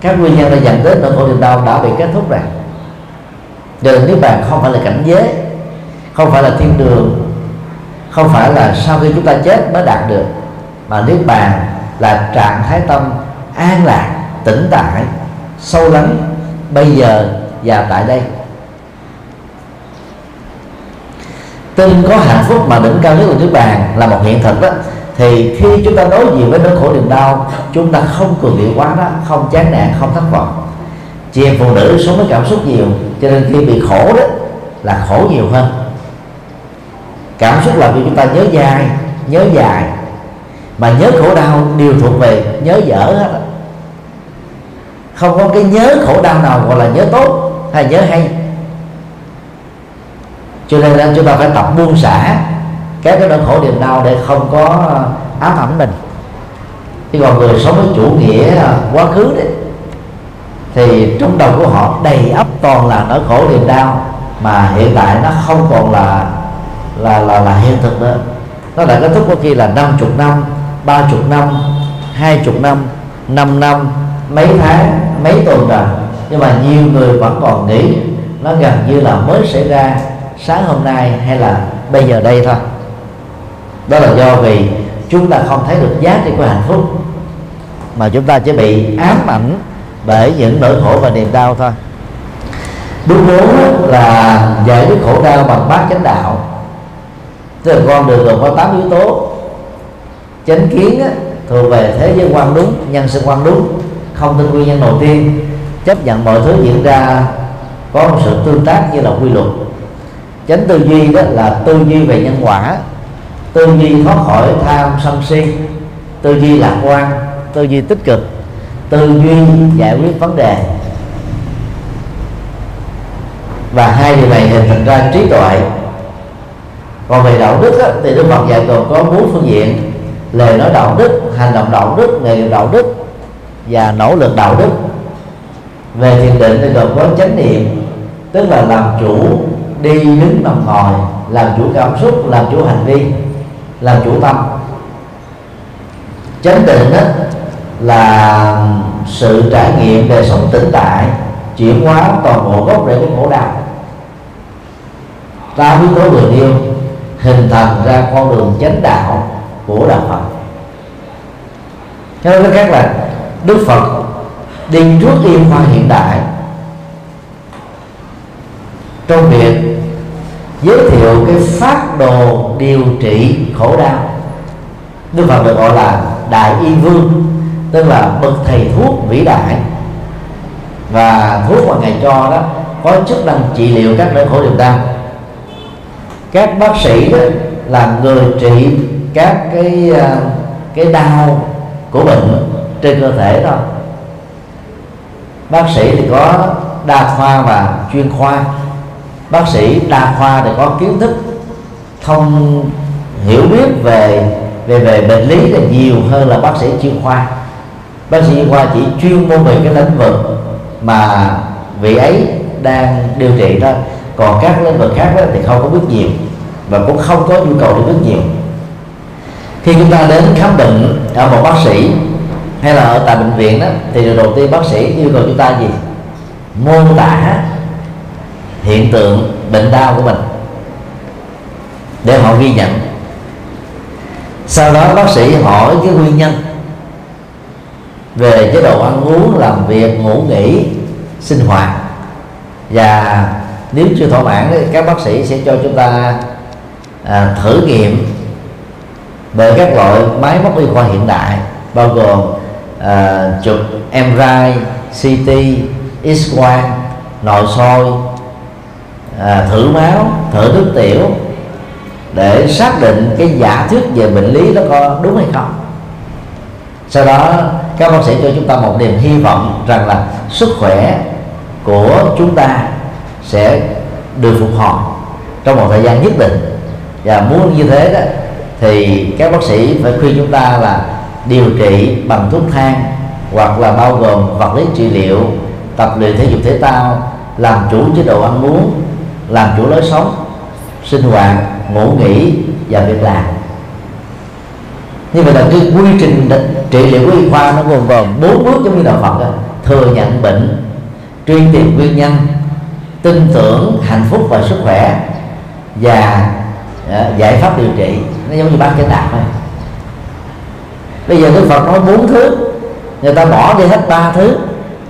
Các nguyên nhân đã dẫn đến nỗi khổ niềm đau đã bị kết thúc rồi. Cho nên niết bàn không phải là cảnh giới, không phải là thiên đường, không phải là sau khi chúng ta chết mới đạt được, mà niết bàn là trạng thái tâm an lạc, tĩnh tại sâu lắng, bây giờ và tại đây. Tin có hạnh phúc mà đỉnh cao nhất của nước bàn là một hiện thực đó, thì khi chúng ta đối diện với nỗi khổ niềm đau, chúng ta không cường điệu quá đó, không chán nản, không thất vọng. Chị em phụ nữ sống với cảm xúc nhiều, cho nên khi bị khổ đó là khổ nhiều hơn. Cảm xúc làm cho chúng ta nhớ dài nhớ dài. Mà nhớ khổ đau đều thuộc về nhớ dở hết không có cái nhớ khổ đau nào gọi là nhớ tốt hay nhớ hay cho nên là chúng ta phải tập buông xả các cái nỗi khổ niềm đau để không có ờ, ám ảnh mình. Chứ còn người sống với chủ nghĩa ờ, quá khứ đấy, thì trong đầu của họ đầy ắp toàn là nỗi khổ niềm đau mà hiện tại nó không còn là là là là hiện thực nữa. Nó đã kết thúc có khi là 50 năm, ba chục năm, hai chục năm năm năm, mấy tháng, mấy tuần rồi nhưng mà nhiều người vẫn còn nghĩ nó gần như là mới xảy ra sáng hôm nay hay là bây giờ đây thôi. Đó là do vì chúng ta không thấy được giá trị của hạnh phúc, mà chúng ta chỉ bị ám ảnh bởi những nỗi khổ và niềm đau thôi. Bước bốn là giải quyết khổ đau bằng bát chánh đạo. Tức là con đường gồm có tám yếu tố. Chánh kiến thuộc về thế giới quan đúng, nhân sinh quan đúng, không tin nguyên nhân đầu tiên, chấp nhận mọi thứ diễn ra có một sự tương tác như là quy luật chánh tư duy đó là tư duy về nhân quả. Tư duy thoát khỏi tham sân si. Tư duy lạc quan. Tư duy tích cực. Tư duy giải quyết vấn đề. Và hai điều này hình thành ra trí tuệ. Còn về đạo đức á, thì đức phật dạy còn có bốn phương diện. Lời nói đạo đức hành động đạo đức nghề nghiệp đạo đức và nỗ lực đạo đức. Về thiền định thì gồm có chánh niệm tức là làm chủ đi đứng nằm ngồi, làm chủ cảm xúc, làm chủ hành vi, làm chủ tâm. Chánh định đó là sự trải nghiệm đời sống tĩnh tại, chuyển hóa toàn bộ gốc rễ của khổ đau. Ta biết tố người yêu hình thành ra con đường chánh đạo của đạo Phật. Nói cách khác là, Đức Phật đi trước y khoa hiện đại trong việc giới thiệu cái phát đồ điều trị khổ đau. Đức Phật được gọi là Đại Y Vương, tức là bậc thầy thuốc vĩ đại. Và thuốc mà ngài cho đó có chức năng trị liệu các nỗi khổ niềm đau. Các bác sĩ đó là người trị các cái à, cái đau của bệnh trên cơ thể thôi. Bác sĩ thì có đa khoa và chuyên khoa bác sĩ đa khoa thì có kiến thức thông hiểu biết về về về bệnh lý là nhiều hơn là bác sĩ chuyên khoa. Bác sĩ chuyên khoa chỉ chuyên môn về cái lĩnh vực mà vị ấy đang điều trị thôi. Còn các lĩnh vực khác đó thì không có biết nhiều và cũng không có nhu cầu để biết nhiều. Khi chúng ta đến khám bệnh ở một bác sĩ hay là ở tại bệnh viện đó thì điều đầu tiên bác sĩ yêu cầu chúng ta gì? Mô tả hiện tượng bệnh đau của mình để họ ghi nhận. Sau đó bác sĩ hỏi cái nguyên nhân về chế độ ăn uống làm việc ngủ nghỉ sinh hoạt. Và nếu chưa thỏa mãn thì các bác sĩ sẽ cho chúng ta à, thử nghiệm bởi các loại máy móc y khoa hiện đại bao gồm à, chụp MRI, CT, X quang, nội soi, à, thử máu, thử nước tiểu để xác định cái giả thuyết về bệnh lý đó có đúng hay không. Sau đó các bác sĩ cho chúng ta một niềm hy vọng rằng là sức khỏe của chúng ta sẽ được phục hồi trong một thời gian nhất định và muốn như thế đó thì các bác sĩ phải khuyên chúng ta là điều trị bằng thuốc thang hoặc là bao gồm vật lý trị liệu tập luyện thể dục thể thao làm chủ chế độ ăn uống làm chủ lối sống sinh hoạt ngủ nghỉ và việc làm. Như vậy là cái quy trình trị liệu của y khoa nó gồm gồm bốn bước giống như đạo Phật đó. thừa nhận bệnh truy tìm nguyên nhân tin tưởng hạnh phúc và sức khỏe và uh, giải pháp điều trị. Nó giống như bác chánh đạo thôi. Bây giờ đức phật nói bốn thứ người ta bỏ đi hết ba thứ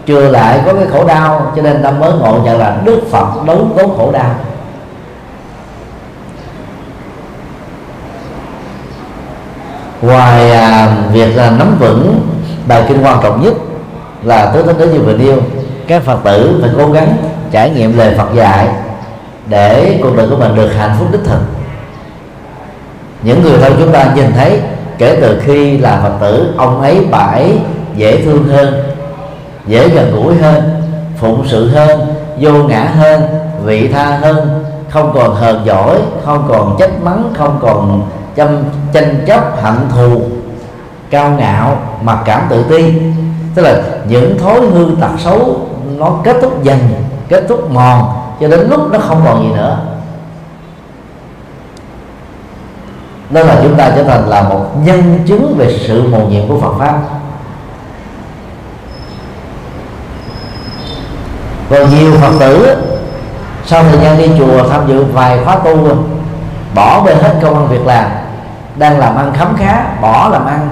chưa lại có cái khổ đau cho nên ta mới ngộ nhận là đức phật đấu tố khổ đau. Ngoài à, việc là nắm vững bài kinh quan trọng nhất là tứ thánh đế như vừa nêu các phật tử phải cố gắng trải nghiệm lời phật dạy để cuộc đời của mình được hạnh phúc đích thực. Những người thân chúng ta nhìn thấy kể từ khi là phật tử ông ấy bà ấy dễ thương hơn dễ gần gũi hơn, phụng sự hơn, vô ngã hơn, vị tha hơn, không còn hờn giỏi không còn trách mắng, không còn chăm, tranh chấp, hận thù, cao ngạo, mặc cảm tự ti. Tức là những thói hư tật xấu, nó kết thúc dần, kết thúc mòn, cho đến lúc nó không còn gì nữa. Đó là chúng ta trở thành là một nhân chứng về sự mầu nhiệm của Phật pháp. Còn nhiều Phật tử sau thời gian đi chùa tham dự vài khóa tu bỏ bên hết công ăn việc làm, đang làm ăn khấm khá, bỏ làm ăn.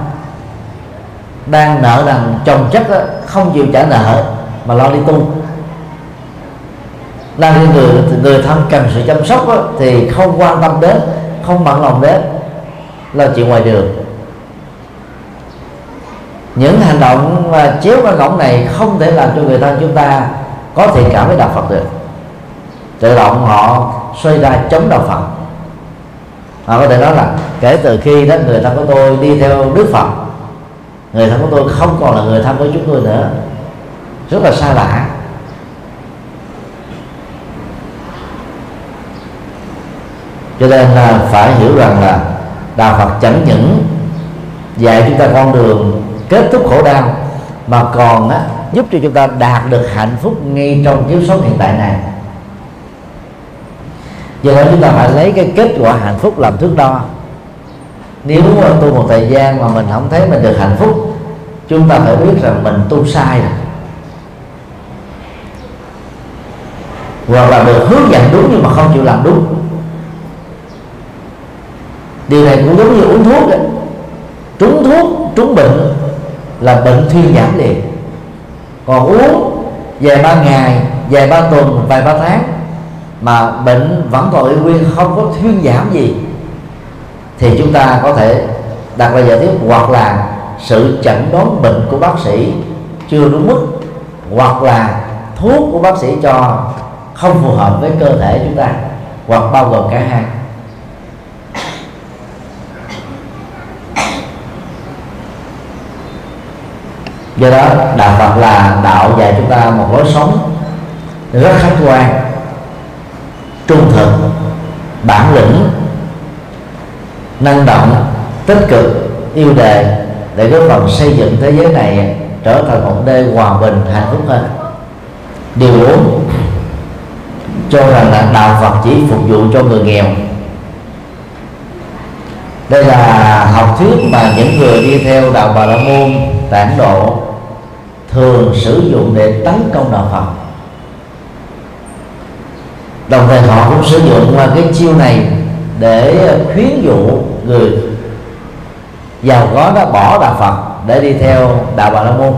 Đang nợ nần, chồng chất không chịu trả nợ, mà lo đi tu. Là người người thân cần sự chăm sóc thì không quan tâm đến, không bận lòng đến là chuyện ngoài đường. Những hành động mà chéo cái ngỗng này không thể làm cho người thân chúng ta có thiện cảm với đạo Phật được. Tự động họ xoay ra chống đạo Phật. Họ có thể nói là kể từ khi đó người thân của tôi đi theo Đức Phật người thân của tôi không còn là người thân của chúng tôi nữa. Rất là xa lạ. Cho nên là phải hiểu rằng là đạo Phật chẳng những dạy chúng ta con đường kết thúc khổ đau mà còn á, giúp cho chúng ta đạt được hạnh phúc ngay trong kiếp sống hiện tại này. Do đó chúng ta phải lấy cái kết quả hạnh phúc làm thước đo. Nếu tu một thời gian mà mình không thấy mình được hạnh phúc, chúng ta phải biết rằng mình tu sai rồi. Hoặc là được hướng dẫn đúng nhưng mà không chịu làm đúng. Điều này cũng giống như uống thuốc đấy trúng thuốc, trúng bệnh là bệnh thuyên giảm liền còn uống vài ba ngày, vài ba tuần, vài ba tháng mà bệnh vẫn còn y nguyên, không có thuyên giảm gì, thì chúng ta có thể đặt ra giả thuyết hoặc là sự chẩn đoán bệnh của bác sĩ chưa đúng mức, hoặc là thuốc của bác sĩ cho không phù hợp với cơ thể chúng ta, hoặc bao gồm cả hai. Do đó, đạo Phật là đạo dạy chúng ta một lối sống rất khách quan, trung thực, bản lĩnh, năng động, tích cực, yêu đề để góp phần xây dựng thế giới này trở thành một nơi hòa bình, hạnh phúc hơn. Điều bốn, cho rằng là đạo Phật chỉ phục vụ cho người nghèo. Đây là học thuyết mà những người đi theo đạo Bà La Môn tản độ thường sử dụng để tấn công đạo Phật. Đồng thời họ cũng sử dụng cái chiêu này để khuyến dụ người giàu có đã bỏ đạo Phật để đi theo đạo Bà La Môn.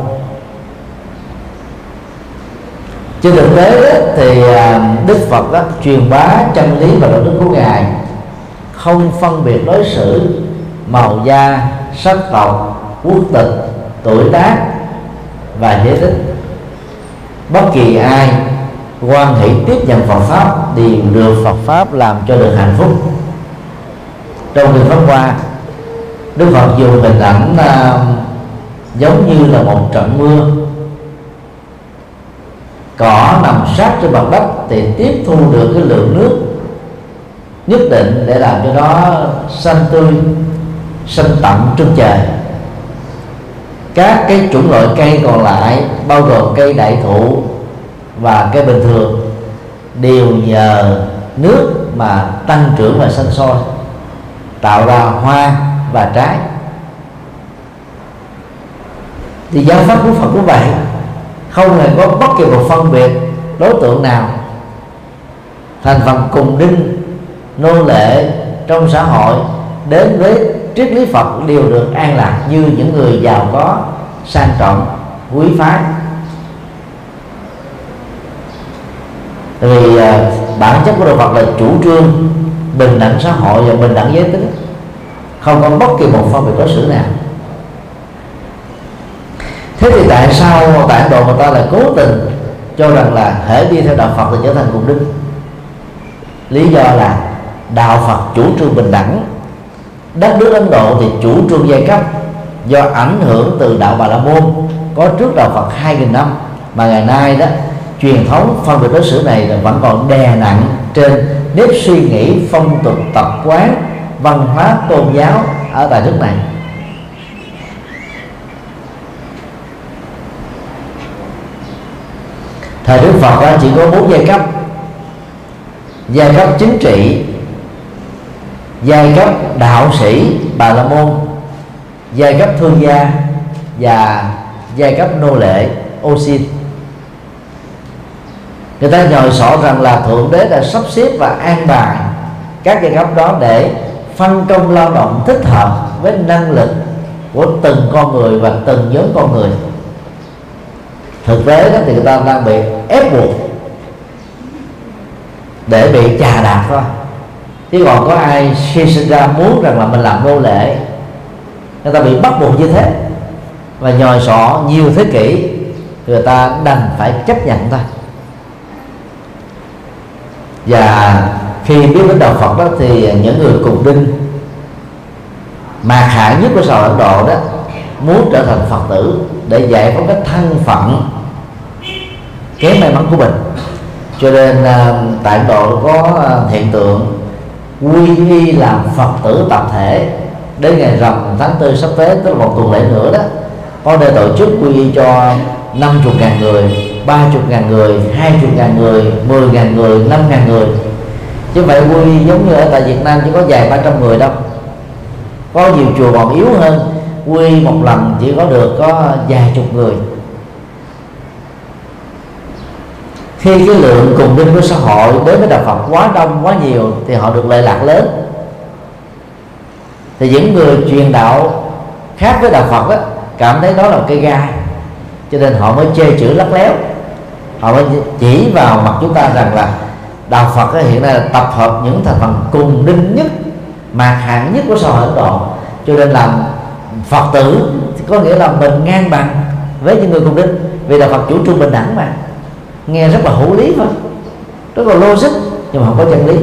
Trên thực tế đó, thì à, Đức Phật đó, truyền bá chân lý và đạo đức của ngài không phân biệt đối xử màu da sắc tộc quốc tịch tuổi tác và giới tính bất kỳ ai quan hệ tiếp nhận Phật pháp thì được Phật pháp làm cho được hạnh phúc. Trong đường pháp qua Đức Phật dùng hình ảnh à, giống như là một trận mưa. Cỏ nằm sát trên mặt đất thì tiếp thu được cái lượng nước nhất định để làm cho nó xanh tươi xanh tận trên trời các cái chủng loại cây còn lại, bao gồm cây đại thụ và cây bình thường, đều nhờ nước mà tăng trưởng và sinh sôi, tạo ra hoa và trái. Thì giáo pháp của Phật cũng vậy, không hề có bất kỳ một phân biệt đối tượng nào. Thành phần cùng đinh, nô lệ trong xã hội đến với triết lý Phật đều được an lạc như những người giàu có, sang trọng, quý phái. Vì à, bản chất của đạo Phật là chủ trương, bình đẳng xã hội và bình đẳng giới tính. Không có bất kỳ một phân biệt đối xử nào. Thế thì tại sao tại Độ người ta lại cố tình cho rằng là hễ đi theo đạo Phật thì trở thành cùng đinh lý do là đạo Phật chủ trương bình đẳng đất nước Ấn Độ thì chủ trương giai cấp do ảnh hưởng từ đạo Bà La Môn. Có trước đạo Phật 2.000 năm, mà ngày nay đó, truyền thống phân biệt đối xử này là vẫn còn đè nặng trên nếp suy nghĩ, phong tục, tập quán, văn hóa, tôn giáo ở tại nước này. Thời đức phật chỉ có bốn giai cấp. Giai cấp chính trị giai cấp đạo sĩ bà la môn, giai cấp thương gia và giai cấp nô lệ ô xin người ta nhồi sọ rằng là thượng đế đã sắp xếp và an bài các giai cấp đó để phân công lao động thích hợp với năng lực của từng con người và từng nhóm con người. Thực tế đó thì người ta đang bị ép buộc để bị chà đạp thôi chứ còn có ai khi sinh ra muốn rằng là mình làm nô lệ? Người ta bị bắt buộc như thế. Và nhòi sọ nhiều thế kỷ, người ta đành phải chấp nhận thôi. Và khi biết đến đạo Phật đó, thì những người cùng đinh, mạc khả nhất của xã hội Ấn Độ đó, muốn trở thành Phật tử để giải phóng cái thân phận, kém may mắn của mình. Cho nên à, tại Ấn Độ có à, hiện tượng quy y làm Phật tử tập thể. Đến ngày rằm tháng tư sắp tới, tức là một tuần lễ nữa đó, có nơi tổ chức quy y cho 50 ngàn người 30 ngàn người 20 ngàn người 10 ngàn người 5 ngàn người. Chứ vậy quy giống như ở tại Việt Nam chỉ có vài ba trăm người đâu. Có nhiều chùa còn yếu hơn. Quy một lần chỉ có được có vài chục người. Khi cái lượng cùng đinh của xã hội đến với đạo Phật quá đông quá nhiều thì họ được lợi lạc lớn. Thì những người truyền đạo khác với đạo Phật đó, cảm thấy đó là cây gai. Cho nên họ mới chê chữ lắc léo. Họ mới chỉ vào mặt chúng ta rằng là đạo Phật hiện nay là tập hợp những thành phần cùng đinh nhất mạc hạng nhất của xã hội Ấn Độ. Cho nên làm Phật tử thì có nghĩa là mình ngang bằng với những người cùng đinh vì đạo Phật chủ trương bình đẳng mà nghe rất là hữu lý mà rất là logic nhưng mà không có chân lý.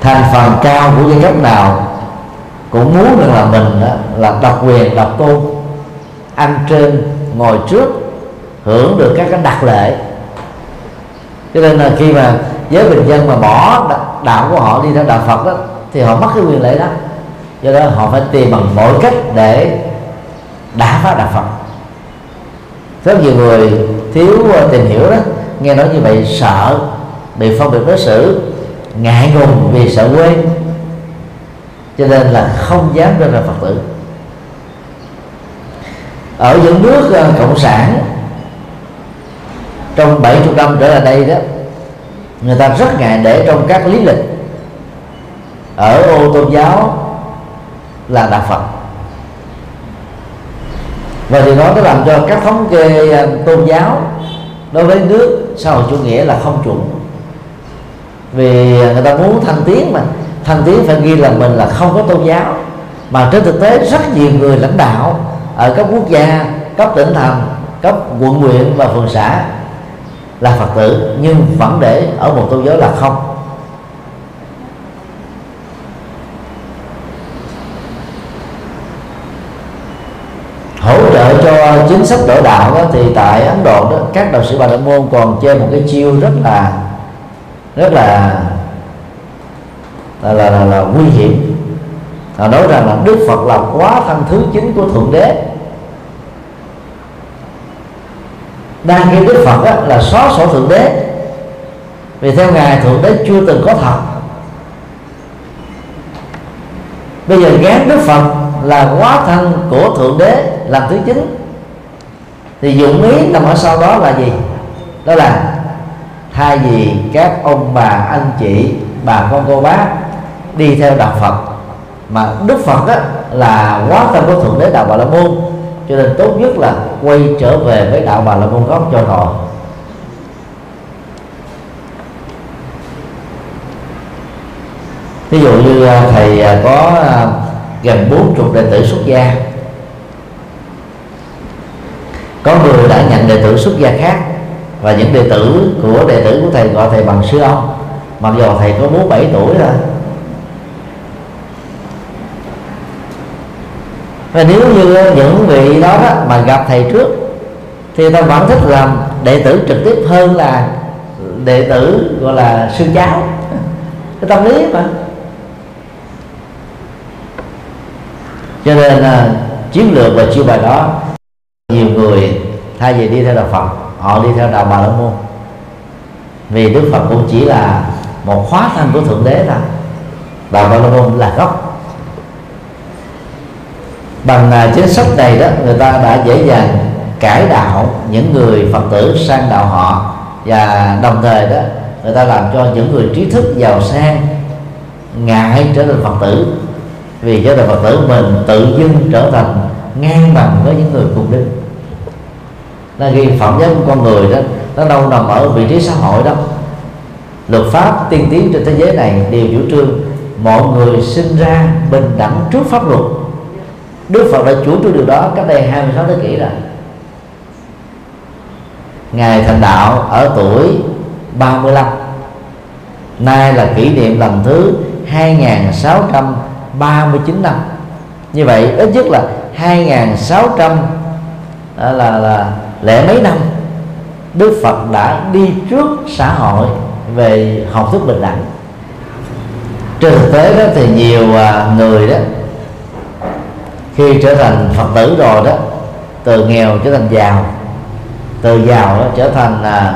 Thành phần cao của giai cấp nào cũng muốn rằng là mình đó, là độc quyền độc tôn. Ăn trên ngồi trước hưởng được các cái đặc lệ. Cho nên là khi mà giới bình dân mà bỏ đạo của họ đi theo đạo Phật đó thì họ mất cái quyền lệ đó. Do đó họ phải tìm bằng mọi cách để đã phá đạo Phật. Rất nhiều người thiếu ờ, tìm hiểu đó, nghe nói như vậy sợ bị phân biệt đối xử, ngại ngùng vì sợ quên cho nên là không dám trở thành phật tử. Ở những nước ờ, cộng sản, trong 70 năm trở lại đây đó, người ta rất ngại để trong các lý lịch. Ở ô tôn giáo là đạo Phật và điều đó nó làm cho các thống kê à, tôn giáo đối với nước xã hội chủ nghĩa là không chuẩn. Vì à, người ta muốn thành tiến mà thành tiến phải ghi là mình là không có tôn giáo. Mà trên thực tế rất nhiều người lãnh đạo ở các quốc gia, cấp tỉnh thành, cấp quận huyện và phường xã là phật tử, nhưng vẫn để ở một tôn giáo là không. Trợ chính sách đổi đạo đó, thì tại Ấn Độ đó các đạo sĩ Bà La Môn còn chơi một cái chiêu rất là rất là là, là, là, là nguy hiểm. Họ nói rằng là đức phật là quá thân thứ chính của thượng đế. Đang khi đức phật á, là xóa sổ thượng đế. Vì theo ngài thượng đế chưa từng có thật. Bây giờ gán đức phật là quá thân của thượng đế làm thứ chính thì dụng ý nằm ở sau đó là gì đó là thay vì các ông bà anh chị bà con cô bác đi theo đạo Phật mà Đức Phật á, là quá thân của thượng đế đạo Bà La Môn cho nên tốt nhất là quay trở về với đạo Bà La Môn gốc cho họ. ví dụ như à, thầy à, có à, gần bốn chục đệ tử xuất gia có người đã nhận đệ tử xuất gia khác và những đệ tử của đệ tử của thầy gọi thầy bằng sư ông. Mặc dù thầy có bốn bảy tuổi rồi và nếu như những vị đó, đó mà gặp thầy trước thì ta vẫn thích làm đệ tử trực tiếp hơn là đệ tử gọi là sư cháu. Cái tâm lý mà. Cho nên là chiến lược và chiêu bài đó nhiều người thay vì đi theo đạo Phật, họ đi theo đạo Bà La Môn. Vì đức phật cũng chỉ là một hóa thân của thượng đế thôi. Bà la môn là gốc. Bằng à, chính sách này đó, người ta đã dễ dàng cải đạo những người phật tử sang đạo họ. Và đồng thời đó, người ta làm cho những người trí thức giàu sang ngại trở thành phật tử. Vì trở thành phật tử mình tự dưng trở thành ngang bằng với những người cùng đinh là khi phẩm giá của con người đó. Nó đâu nằm ở vị trí xã hội đó luật pháp tiên tiến trên thế giới này đều chủ trương mọi người sinh ra bình đẳng trước pháp luật. Đức Phật đã chủ trương điều đó cách đây 26 thế kỷ rồi. Ngài thành đạo ở tuổi 35 Nay là kỷ niệm lần thứ 2639 năm. Như vậy ít nhất là 2600 à, là, là, lẽ lẻ mấy năm, Đức Phật đã đi trước xã hội về học thức bình đẳng. Trên thực tế đó thì nhiều à, người đó, khi trở thành phật tử rồi đó, từ nghèo trở thành giàu, từ giàu đó trở thành à,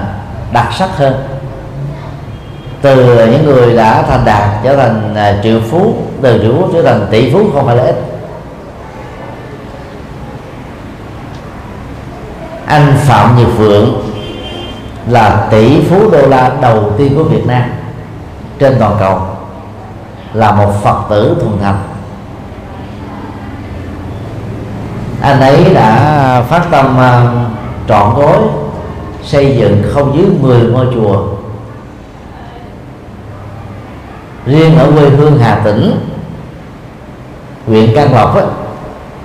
đặc sắc hơn. Từ những người đã thành đạt trở thành à, triệu phú, từ triệu phú trở thành tỷ phú không phải là ít. Anh phạm nhật vượng là tỷ phú đô la đầu tiên của việt nam trên toàn cầu là một phật tử thuần thành. Anh ấy đã phát tâm à, trọn gói xây dựng không dưới 10 ngôi chùa. Riêng ở quê hương Hà Tĩnh huyện Can Lộc ấy,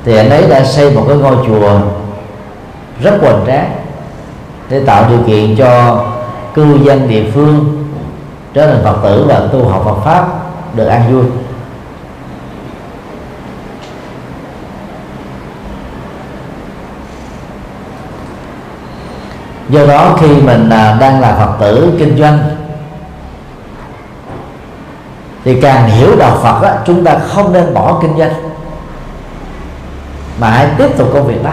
thì anh ấy đã xây một cái ngôi chùa rất hoành tráng để tạo điều kiện cho cư dân địa phương trở thành Phật tử và tu học Phật pháp được an vui. Do đó khi mình à, đang là phật tử kinh doanh thì càng hiểu đạo phật đó, chúng ta không nên bỏ kinh doanh mà hãy tiếp tục công việc đó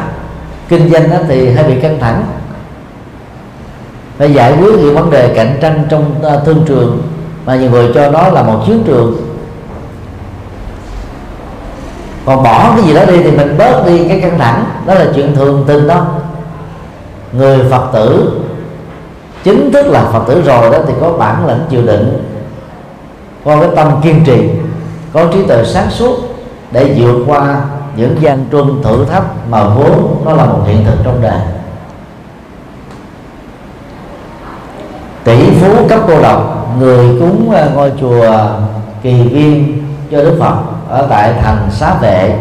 kinh doanh đó thì hơi bị căng thẳng. Phải giải quyết những vấn đề cạnh tranh trong à, thương trường, mà nhiều người cho nó là một chiến trường. Còn bỏ cái gì đó đi thì mình bớt đi cái căng thẳng, đó là chuyện thường tình đó. Người phật tử, chính thức là phật tử rồi đó thì có bản lĩnh chịu đựng có cái tâm kiên trì, có trí tuệ sáng suốt để vượt qua những gian truân thử thách mà vốn nó là một hiện thực trong đời. Tỷ phú cấp cô độc, người cúng à, ngôi chùa kỳ viên cho đức phật ở tại thành xá vệ.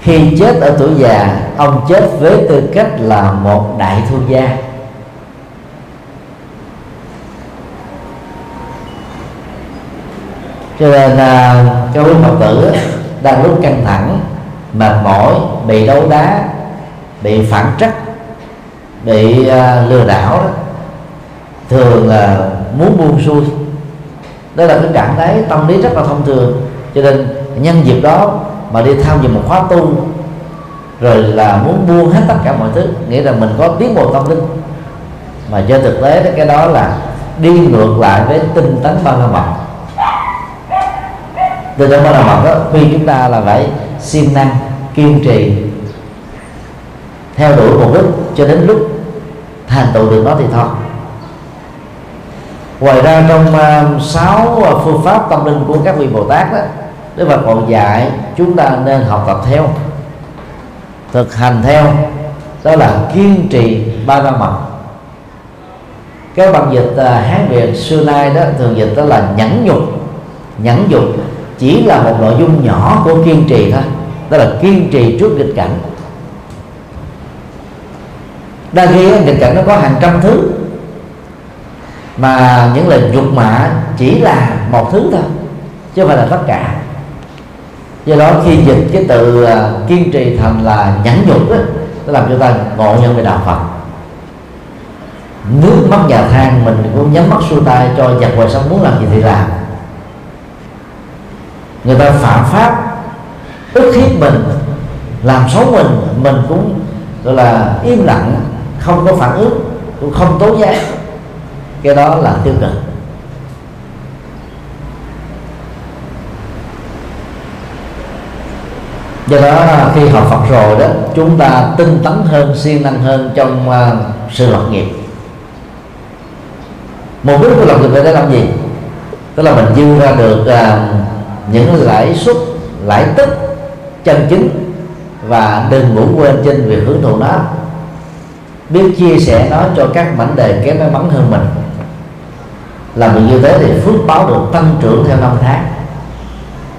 Khi chết ở tuổi già, ông chết với tư cách là một đại thương gia. Cho nên là các quý phật tử đang lúc căng thẳng mệt mỏi bị đấu đá bị phản trắc bị uh, lừa đảo đó thường là muốn buông xuôi. Đó là cái trạng thái tâm lý rất là thông thường. Cho nên nhân dịp đó mà đi tham dự một khóa tu rồi là muốn buông hết tất cả mọi thứ nghĩa là mình có tiến bộ tâm linh. Mà trên thực tế đó cái đó là đi ngược lại với tinh tấn ba la mật từ đó ba la mật đó khuyên chúng ta là phải siêng năng kiên trì theo đuổi mục đích cho đến lúc thành tựu được nó thì thôi. Ngoài ra trong uh, sáu ờ, phương pháp tâm linh của các vị bồ tát đó Đức Phật còn dạy chúng ta nên học tập theo thực hành theo đó là kiên trì ba la mật. Cái bằng dịch uh, hán việt xưa nay đó thường dịch đó là nhẫn nhục nhẫn nhục chỉ là một nội dung nhỏ của kiên trì thôi, đó là kiên trì trước nghịch cảnh. Đa khi nghịch cảnh nó có hàng trăm thứ, mà những lời nhục mạ chỉ là một thứ thôi, chứ không phải là tất cả. Do đó khi dịch cái từ à, kiên trì thành là nhẫn nhục đó nó làm cho ta ngộ nhận về đạo phật. Nước mắt nhà than mình cũng nhắm mắt xuôi tay cho giặc ngoài sống muốn làm gì thì làm người ta phạm pháp ức hiếp mình làm xấu mình mình cũng gọi là im lặng không có phản ứng cũng không tố giác. Cái đó là tiêu cực. Do đó khi học Phật rồi đó chúng ta tinh tấn hơn siêng năng hơn trong uh, sự lập nghiệp. Mục đích của lập nghiệp để làm gì? Tức là mình dư ra được uh, những lãi suất, lãi tức, chân chính và đừng ngủ quên trên việc hưởng thụ nó. Biết chia sẻ nó cho các mảnh đề kém may mắn hơn mình. Làm được như thế thì phước báo được tăng trưởng theo năm tháng.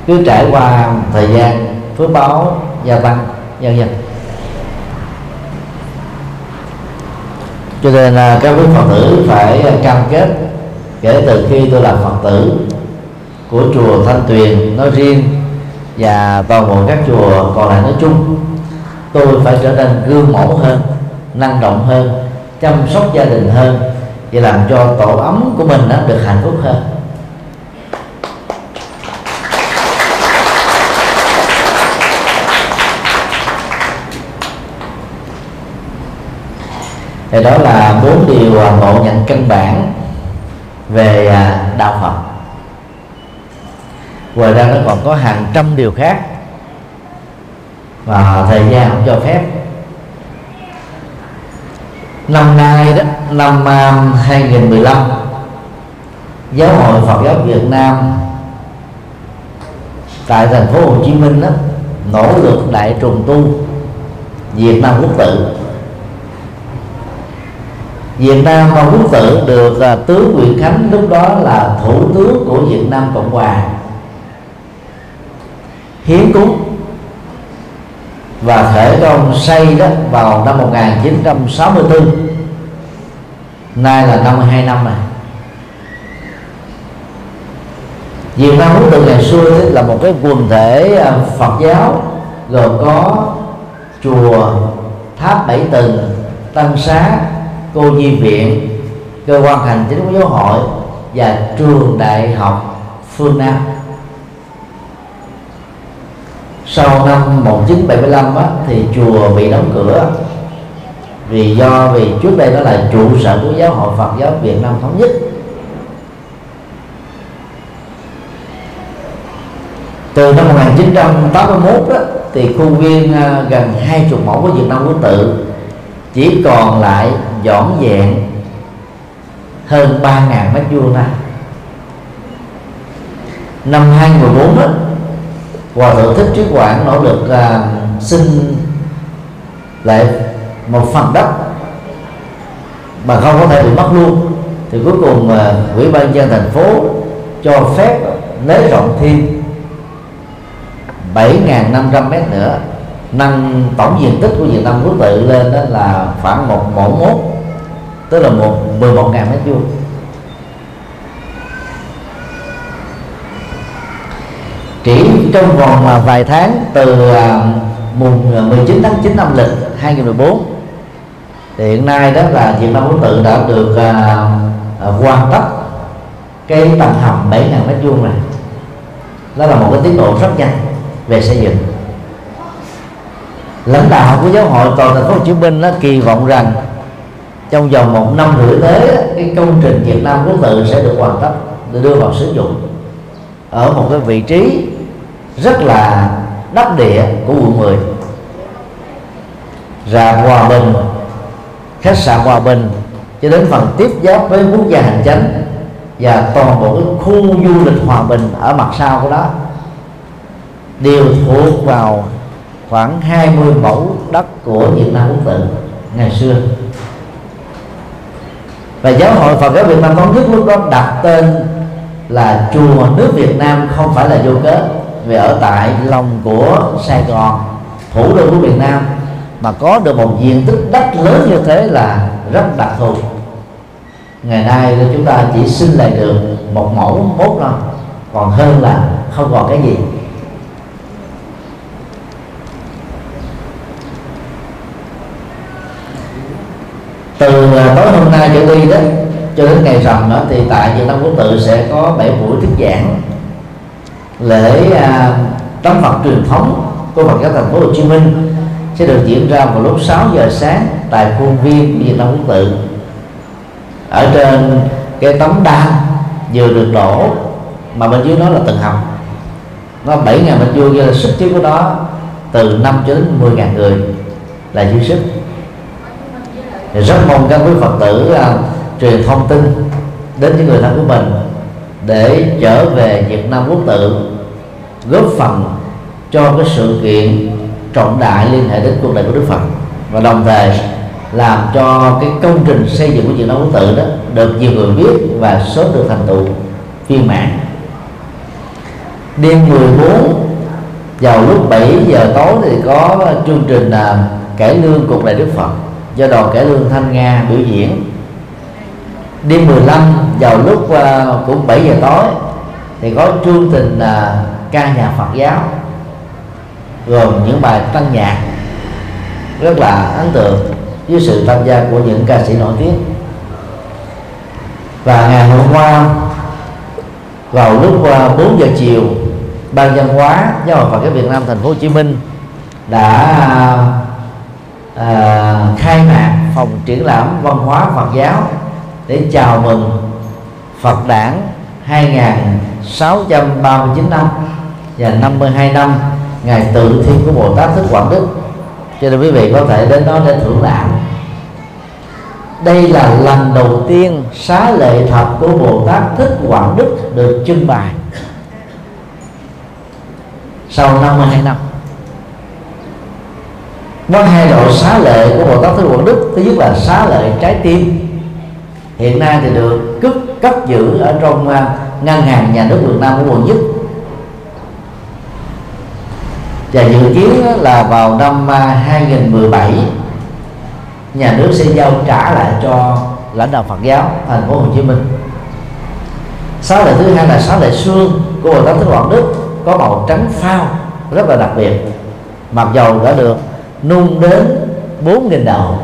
Cứ trải qua thời gian, phước báo, gia tăng dần dần cho nên là các quý phật tử phải cam kết kể từ khi tôi làm phật tử của chùa thanh tuyền nói riêng và toàn bộ các chùa còn lại nói chung, tôi phải trở nên gương mẫu hơn, năng động hơn, chăm sóc gia đình hơn và làm cho tổ ấm của mình nó được hạnh phúc hơn. Thì đó là bốn điều ngộ nhận căn bản về à, đạo Phật ngoài ra nó còn có hàng trăm điều khác. Và thời gian không cho phép. Năm nay đó năm um, 2015 giáo hội Phật giáo Việt Nam tại thành phố Hồ Chí Minh đó nỗ lực đại trùng tu Việt Nam quốc tự Việt Nam và quốc tự được à, uh, tướng Nguyễn Khánh lúc đó là thủ tướng của Việt Nam Cộng Hòa hiến cúng. Và khởi công xây đó vào năm 1964 nay là 52 năm rồi. Việt Nam Hữu Tượng ngày xưa là một cái quần thể à, Phật giáo, gồm có chùa tháp bảy tầng tăng xá, cô nhi viện, cơ quan hành chính của giáo hội và trường đại học phương Nam sau năm 1975 á, thì chùa bị đóng cửa. Vì do vì trước đây đó là trụ sở của giáo hội Phật giáo Việt Nam thống nhất. Từ năm 1981 đó, thì khu viên à, gần hai chục mẫu của Việt Nam quốc tự chỉ còn lại dọn dẹn hơn 3.000 mét vuông này năm 2014 đó, hòa thượng thích trí quảng nỗ lực à, xin lại một phần đất mà không có thể bị mất luôn. Thì cuối cùng à, ủy ban dân thành phố cho phép nới rộng thêm 7.500 mét nữa. Nâng tổng diện tích của Việt Nam quốc tự lên đó là khoảng một mẫu mốt tức là một 11.000 mét vuông. Chỉ trong vòng à, vài tháng từ à, mùng à, 19 tháng 9 năm lịch 2014 thì hiện nay đó là Việt Nam quốc tự đã được hoàn tất cái tầng hầm 7.000 mét vuông này. Đó là một cái tiến độ rất nhanh về xây dựng. Lãnh đạo của giáo hội toàn thành phố Hồ Chí Minh nó kỳ vọng rằng trong vòng một năm rưỡi tới cái công trình Việt Nam quốc tự sẽ được hoàn tất để đưa vào sử dụng ở một cái vị trí rất là đắc địa của quận 10 ra Hòa Bình, khách sạn Hòa Bình, cho đến phần tiếp giáp với quốc gia hành chánh và toàn bộ cái khu du lịch Hòa Bình ở mặt sau của đó, đều thuộc vào khoảng 20 mẫu đất của Việt Nam quốc tự ngày xưa. Và giáo hội Phật giáo Việt Nam thống nhất lúc đó đặt tên là chùa nước Việt Nam, không phải là vô cớ vì ở tại lòng của Sài Gòn, thủ đô của Việt Nam, mà có được một diện tích đất lớn như thế là rất đặc thù. Ngày nay chúng ta chỉ xin lại được một mẫu mốt thôi, còn hơn là không còn cái gì. Từ à, tối hôm nay trở đi đó, cho đến ngày rằm đó, thì tại Việt Nam Quốc tự sẽ có bảy buổi thuyết giảng lễ à, tấm Phật truyền thống của Phật giáo thành phố Hồ Chí Minh sẽ được diễn ra vào lúc 6 giờ sáng tại khuôn viên Việt Nam Quốc tự. Ở trên cái tấm đan vừa được đổ mà bên dưới nó là tầng hầm. Nó 7 ngàn mét vuông là sức chứa của đó từ 5 cho đến 10 ngàn người là dư sức. Thì rất mong các quý phật tử uh, truyền thông tin đến những người thân của mình để trở về Việt Nam quốc tự góp phần cho cái sự kiện trọng đại liên hệ đến cuộc đời của Đức Phật. Và đồng thời làm cho cái công trình xây dựng của chuyện đấu tự đó được nhiều người biết và sớm được thành tựu viên mãn. Đêm 14 vào lúc 7 giờ tối thì có chương trình là cải lương cuộc đời Đức Phật do đoàn cải lương Thanh Nga biểu diễn. Đêm 15 vào lúc uh, cũng 7 giờ tối thì có chương trình là ca nhạc Phật giáo gồm những bài tăng nhạc rất là ấn tượng với sự tham gia của những ca sĩ nổi tiếng. Và ngày hôm qua vào lúc à, 4 giờ chiều ban văn hóa giáo hội Phật giáo Việt Nam thành phố Hồ Chí Minh đã à, khai mạc phòng triển lãm văn hóa Phật giáo để chào mừng Phật đản 2639 năm và 52 năm ngày tự thiên của Bồ Tát Thích Quảng Đức. Cho nên quý vị có thể đến đó để thưởng lãm. Đây là lần đầu tiên xá lệ thật của Bồ Tát Thích Quảng Đức được trưng bày. Sau 52 năm, có hai loại xá lệ của Bồ Tát Thích Quảng Đức. Thứ nhất là xá lệ trái tim. Hiện nay thì được cấp cấp giữ ở trong à, ngân hàng nhà nước Việt Nam của quận nhất và dự kiến là vào năm à, 2017 nhà nước sẽ giao trả lại cho lãnh đạo Phật giáo thành phố Hồ Chí Minh. Xá lệ thứ hai là xá lệ xương của Bồ Tát Thích Quảng Đức có màu trắng phao, rất là đặc biệt. Mặc dầu đã được nung đến 4.000 đầu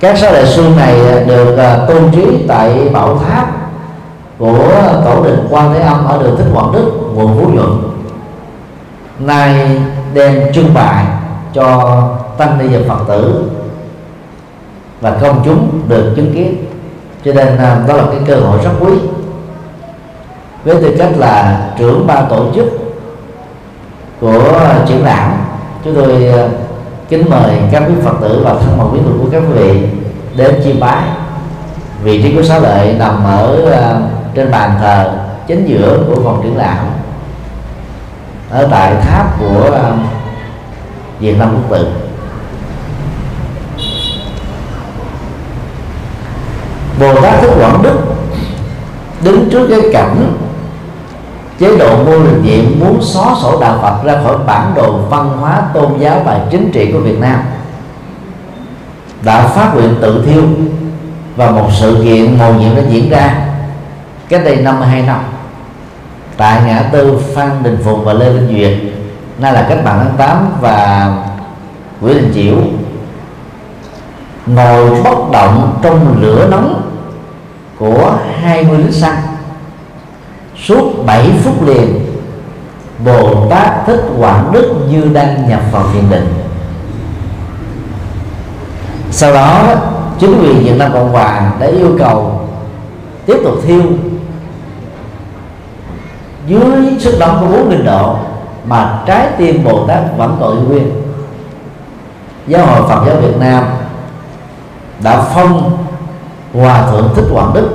các xá đại xương này được à, tôn trí tại bảo tháp của tổ đình quan thế âm ở đường thích quảng đức, quận phú nhuận nay đem trưng bày cho tăng ni và phật tử và công chúng được chứng kiến. Cho nên à, đó là cái cơ hội rất quý. Với tư cách là trưởng ban tổ chức của triển lãm, chúng tôi à, kính mời các quý phật tử và thân mật quý thuộc của các quý vị đến chiêm bái. Vị trí của xá lợi nằm ở à, trên bàn thờ chính giữa của phòng triển lãm ở tại tháp của ờ, Việt Nam Quốc tự. Bồ Tát Thích Quảng Đức đứng trước cái cảnh chế độ ngô đình diệm muốn xóa sổ đạo Phật ra khỏi bản đồ văn hóa, tôn giáo và chính trị của Việt Nam. Đã phát nguyện tự thiêu và một sự kiện mầu nhiệm đã diễn ra cách đây 52 năm tại ngã tư Phan Đình Phùng và Lê Vinh Duyệt. Nay là cách mạng tháng 8 và Nguyễn Đình Chiểu ngồi bất động trong lửa nóng của 20 lít xăng suốt 7 phút liền, Bồ Tát Thích Quảng Đức như đang nhập vào thiền định. Sau đó, chính quyền Việt Nam Cộng Hòa đã yêu cầu tiếp tục thiêu dưới sức nóng của 4.000 độ, mà trái tim Bồ Tát vẫn còn yêu nguyên. Giáo hội Phật giáo Việt Nam đã phong Hòa thượng Thích Quảng Đức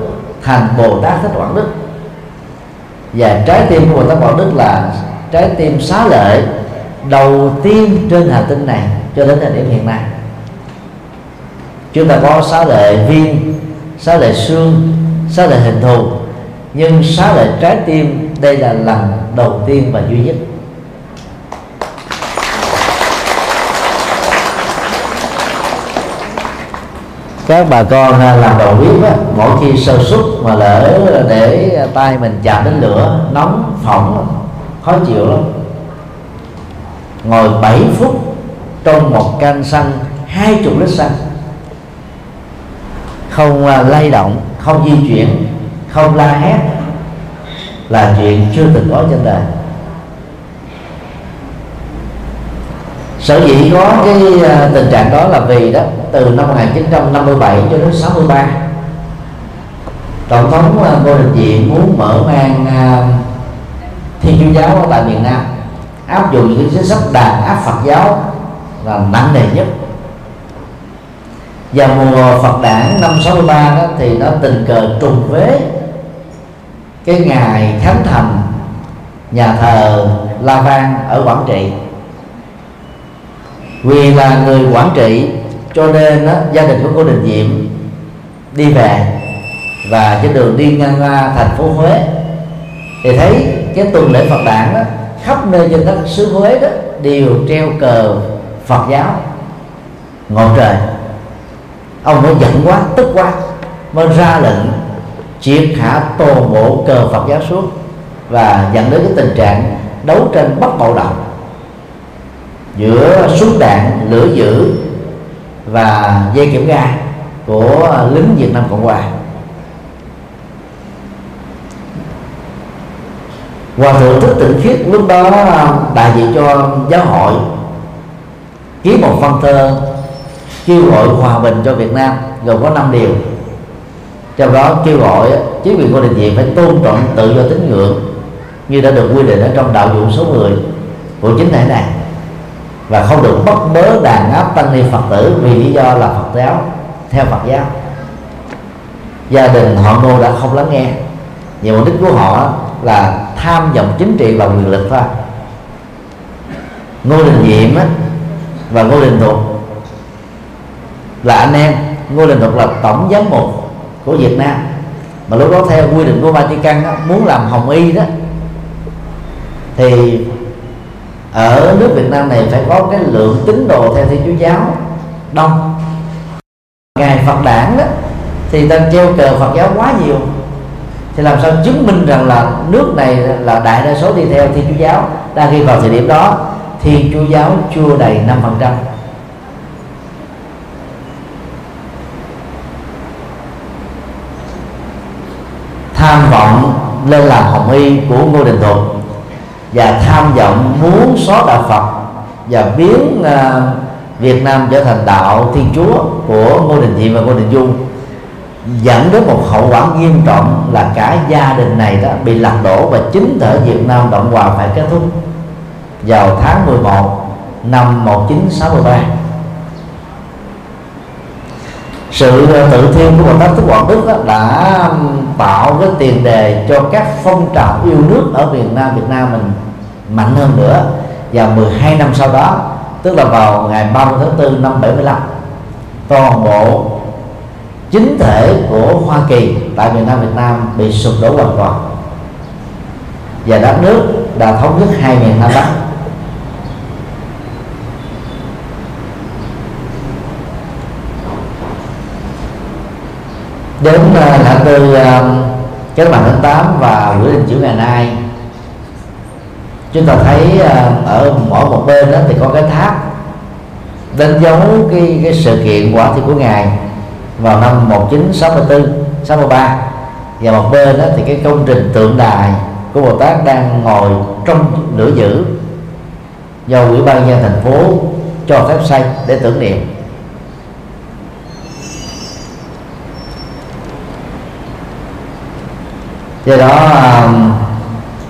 thành Bồ Tát Thích Quảng Đức. Và trái tim của Bồ Tát Quảng Đức là trái tim xá lợi đầu tiên trên hành tinh này cho đến thời điểm hiện nay. Chúng ta có xá lệ viên, xá lệ xương, xá lệ hình thù, nhưng xá lệ trái tim đây là lần đầu tiên và duy nhất. Các bà con làm đầu bếp á, mỗi khi sơ xuất mà lỡ để tay mình chạm đến lửa nóng phỏng khó chịu lắm. Ngồi 7 phút trong một can xăng hai chục lít xăng. Không à, lay động không di chuyển không la hét là chuyện chưa từng có trên đời. Sở dĩ có cái à, tình trạng đó là vì đó, từ năm 1957 cho đến 63 tổng thống à, ngô đình diệm muốn mở mang à, thiên chúa giáo ở tại miền nam, áp dụng những chính sách đàn áp phật giáo là nặng nề nhất. Vào mùa Phật đản năm 63 đó thì nó tình cờ trùng với cái ngày khánh thành nhà thờ La Vang ở Quảng Trị. Vì là người Quảng Trị cho nên đó, gia đình của cô Đình Diệm đi về và trên đường đi ngang qua thành phố Huế. Thì thấy cái tuần lễ Phật đản đó khắp nơi trên đất xứ Huế đó đều treo cờ Phật giáo. Ngọn trời ông mới giận quá tức quá mới ra lệnh triệt hạ toàn bộ cờ Phật giáo xuống và dẫn đến cái tình trạng đấu tranh bất bạo động giữa súng đạn, lửa dữ và dây kiểm ga của lính Việt Nam Cộng Hòa. Hòa thượng Thích Tịnh Khiết lúc đó đại diện cho giáo hội ký một văn thơ kêu gọi hòa bình cho Việt Nam, gồm có 5 điều trong đó kêu gọi chính quyền của đình diện phải tôn trọng tự do tín ngưỡng như đã được quy định ở trong đạo dụ số 10 của chính thể này và không được bất bớ đàn áp tăng ni phật tử vì lý do là phật giáo, theo phật giáo. Gia đình họ ngô đã không lắng nghe. Nhiều mục đích của họ là tham vọng chính trị và quyền lực thôi ngô đình diệm và ngô đình thuật là anh em. Ngô đình thuật là tổng giám mục của việt nam. Mà lúc đó theo quy định của Vatican đó, muốn làm hồng y đó thì ở nước Việt Nam này phải có cái lượng tín đồ theo Thiên Chúa giáo đông. Ngày Phật đản đó thì ta treo cờ Phật giáo quá nhiều. Thì làm sao chứng minh rằng là nước này là đại đa số đi theo Thiên Chúa giáo? Đang khi vào thời điểm đó Thiên Chúa giáo chưa đầy 5% tham vọng lên làm hồng y của ngô đình Thục và tham vọng muốn xóa đạo phật và biến uh, việt nam trở thành đạo thiên chúa của ngô đình diệm và ngô đình dung dẫn đến một hậu quả nghiêm trọng là cả gia đình này đó bị lật đổ và chính thể Việt Nam Cộng Hòa phải kết thúc vào tháng 11 năm 1963 sự ờ, tự thiên của Bồ Tát Thích Quảng Đức đó đã tạo cái tiền đề cho các phong trào yêu nước ở miền Nam Việt Nam mình mạnh hơn nữa. Và 12 năm sau đó, tức là vào ngày 30 tháng 4 năm 75 toàn bộ chính thể của Hoa Kỳ tại miền Nam Việt Nam bị sụp đổ hoàn toàn. Và đất nước đã thống nhất hai miền Nam Bắc. Đến ờ, uh, ngã tư ờ, cái tháng 8 và gửi Đình Chiểu ngày nay. Chúng ta thấy ờ, ở mỗi một bên đó thì có cái tháp đánh dấu cái cái sự kiện quả thi của ngài vào năm 1964 63 và một bên đó thì cái công trình tượng đài của Bồ Tát đang ngồi trong lửa dữ do ủy ban nhân thành phố cho phép xây để tưởng niệm. Do đó um,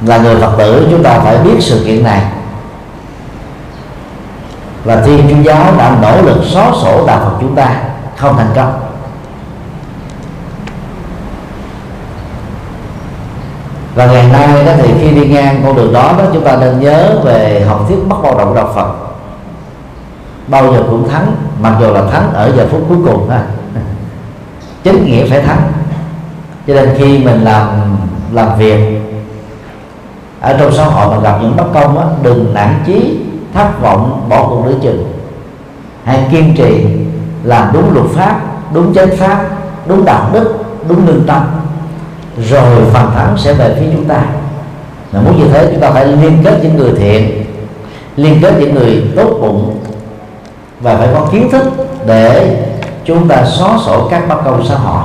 là người phật tử, chúng ta phải biết sự kiện này. Và thiên chúa giáo đã nỗ lực xóa sổ đạo phật chúng ta, không thành công. Và ngày nay đó thì khi đi ngang con đường đó đó, chúng ta nên nhớ về học thuyết bất bao động đạo phật. Bao giờ cũng thắng, mặc dù là thắng ở giờ phút cuối cùng ha. Chính nghĩa phải thắng cho nên khi mình làm làm việc ở trong xã hội mà gặp những bất công á, đừng nản chí thất vọng bỏ cuộc nửa chừng. Hãy kiên trì làm đúng luật pháp đúng chánh pháp đúng đạo đức đúng lương tâm. Rồi phần thắng sẽ về phía chúng ta. Mà muốn như thế chúng ta phải liên kết những người thiện liên kết những người tốt bụng và phải có kiến thức để chúng ta xóa sổ các bất công xã hội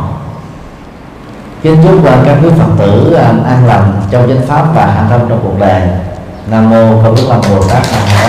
kính chúc và các quý phật tử à, an lành trong chánh pháp và hạnh thông trong cuộc đời. Nam mô công đức phật bồ tát nam mô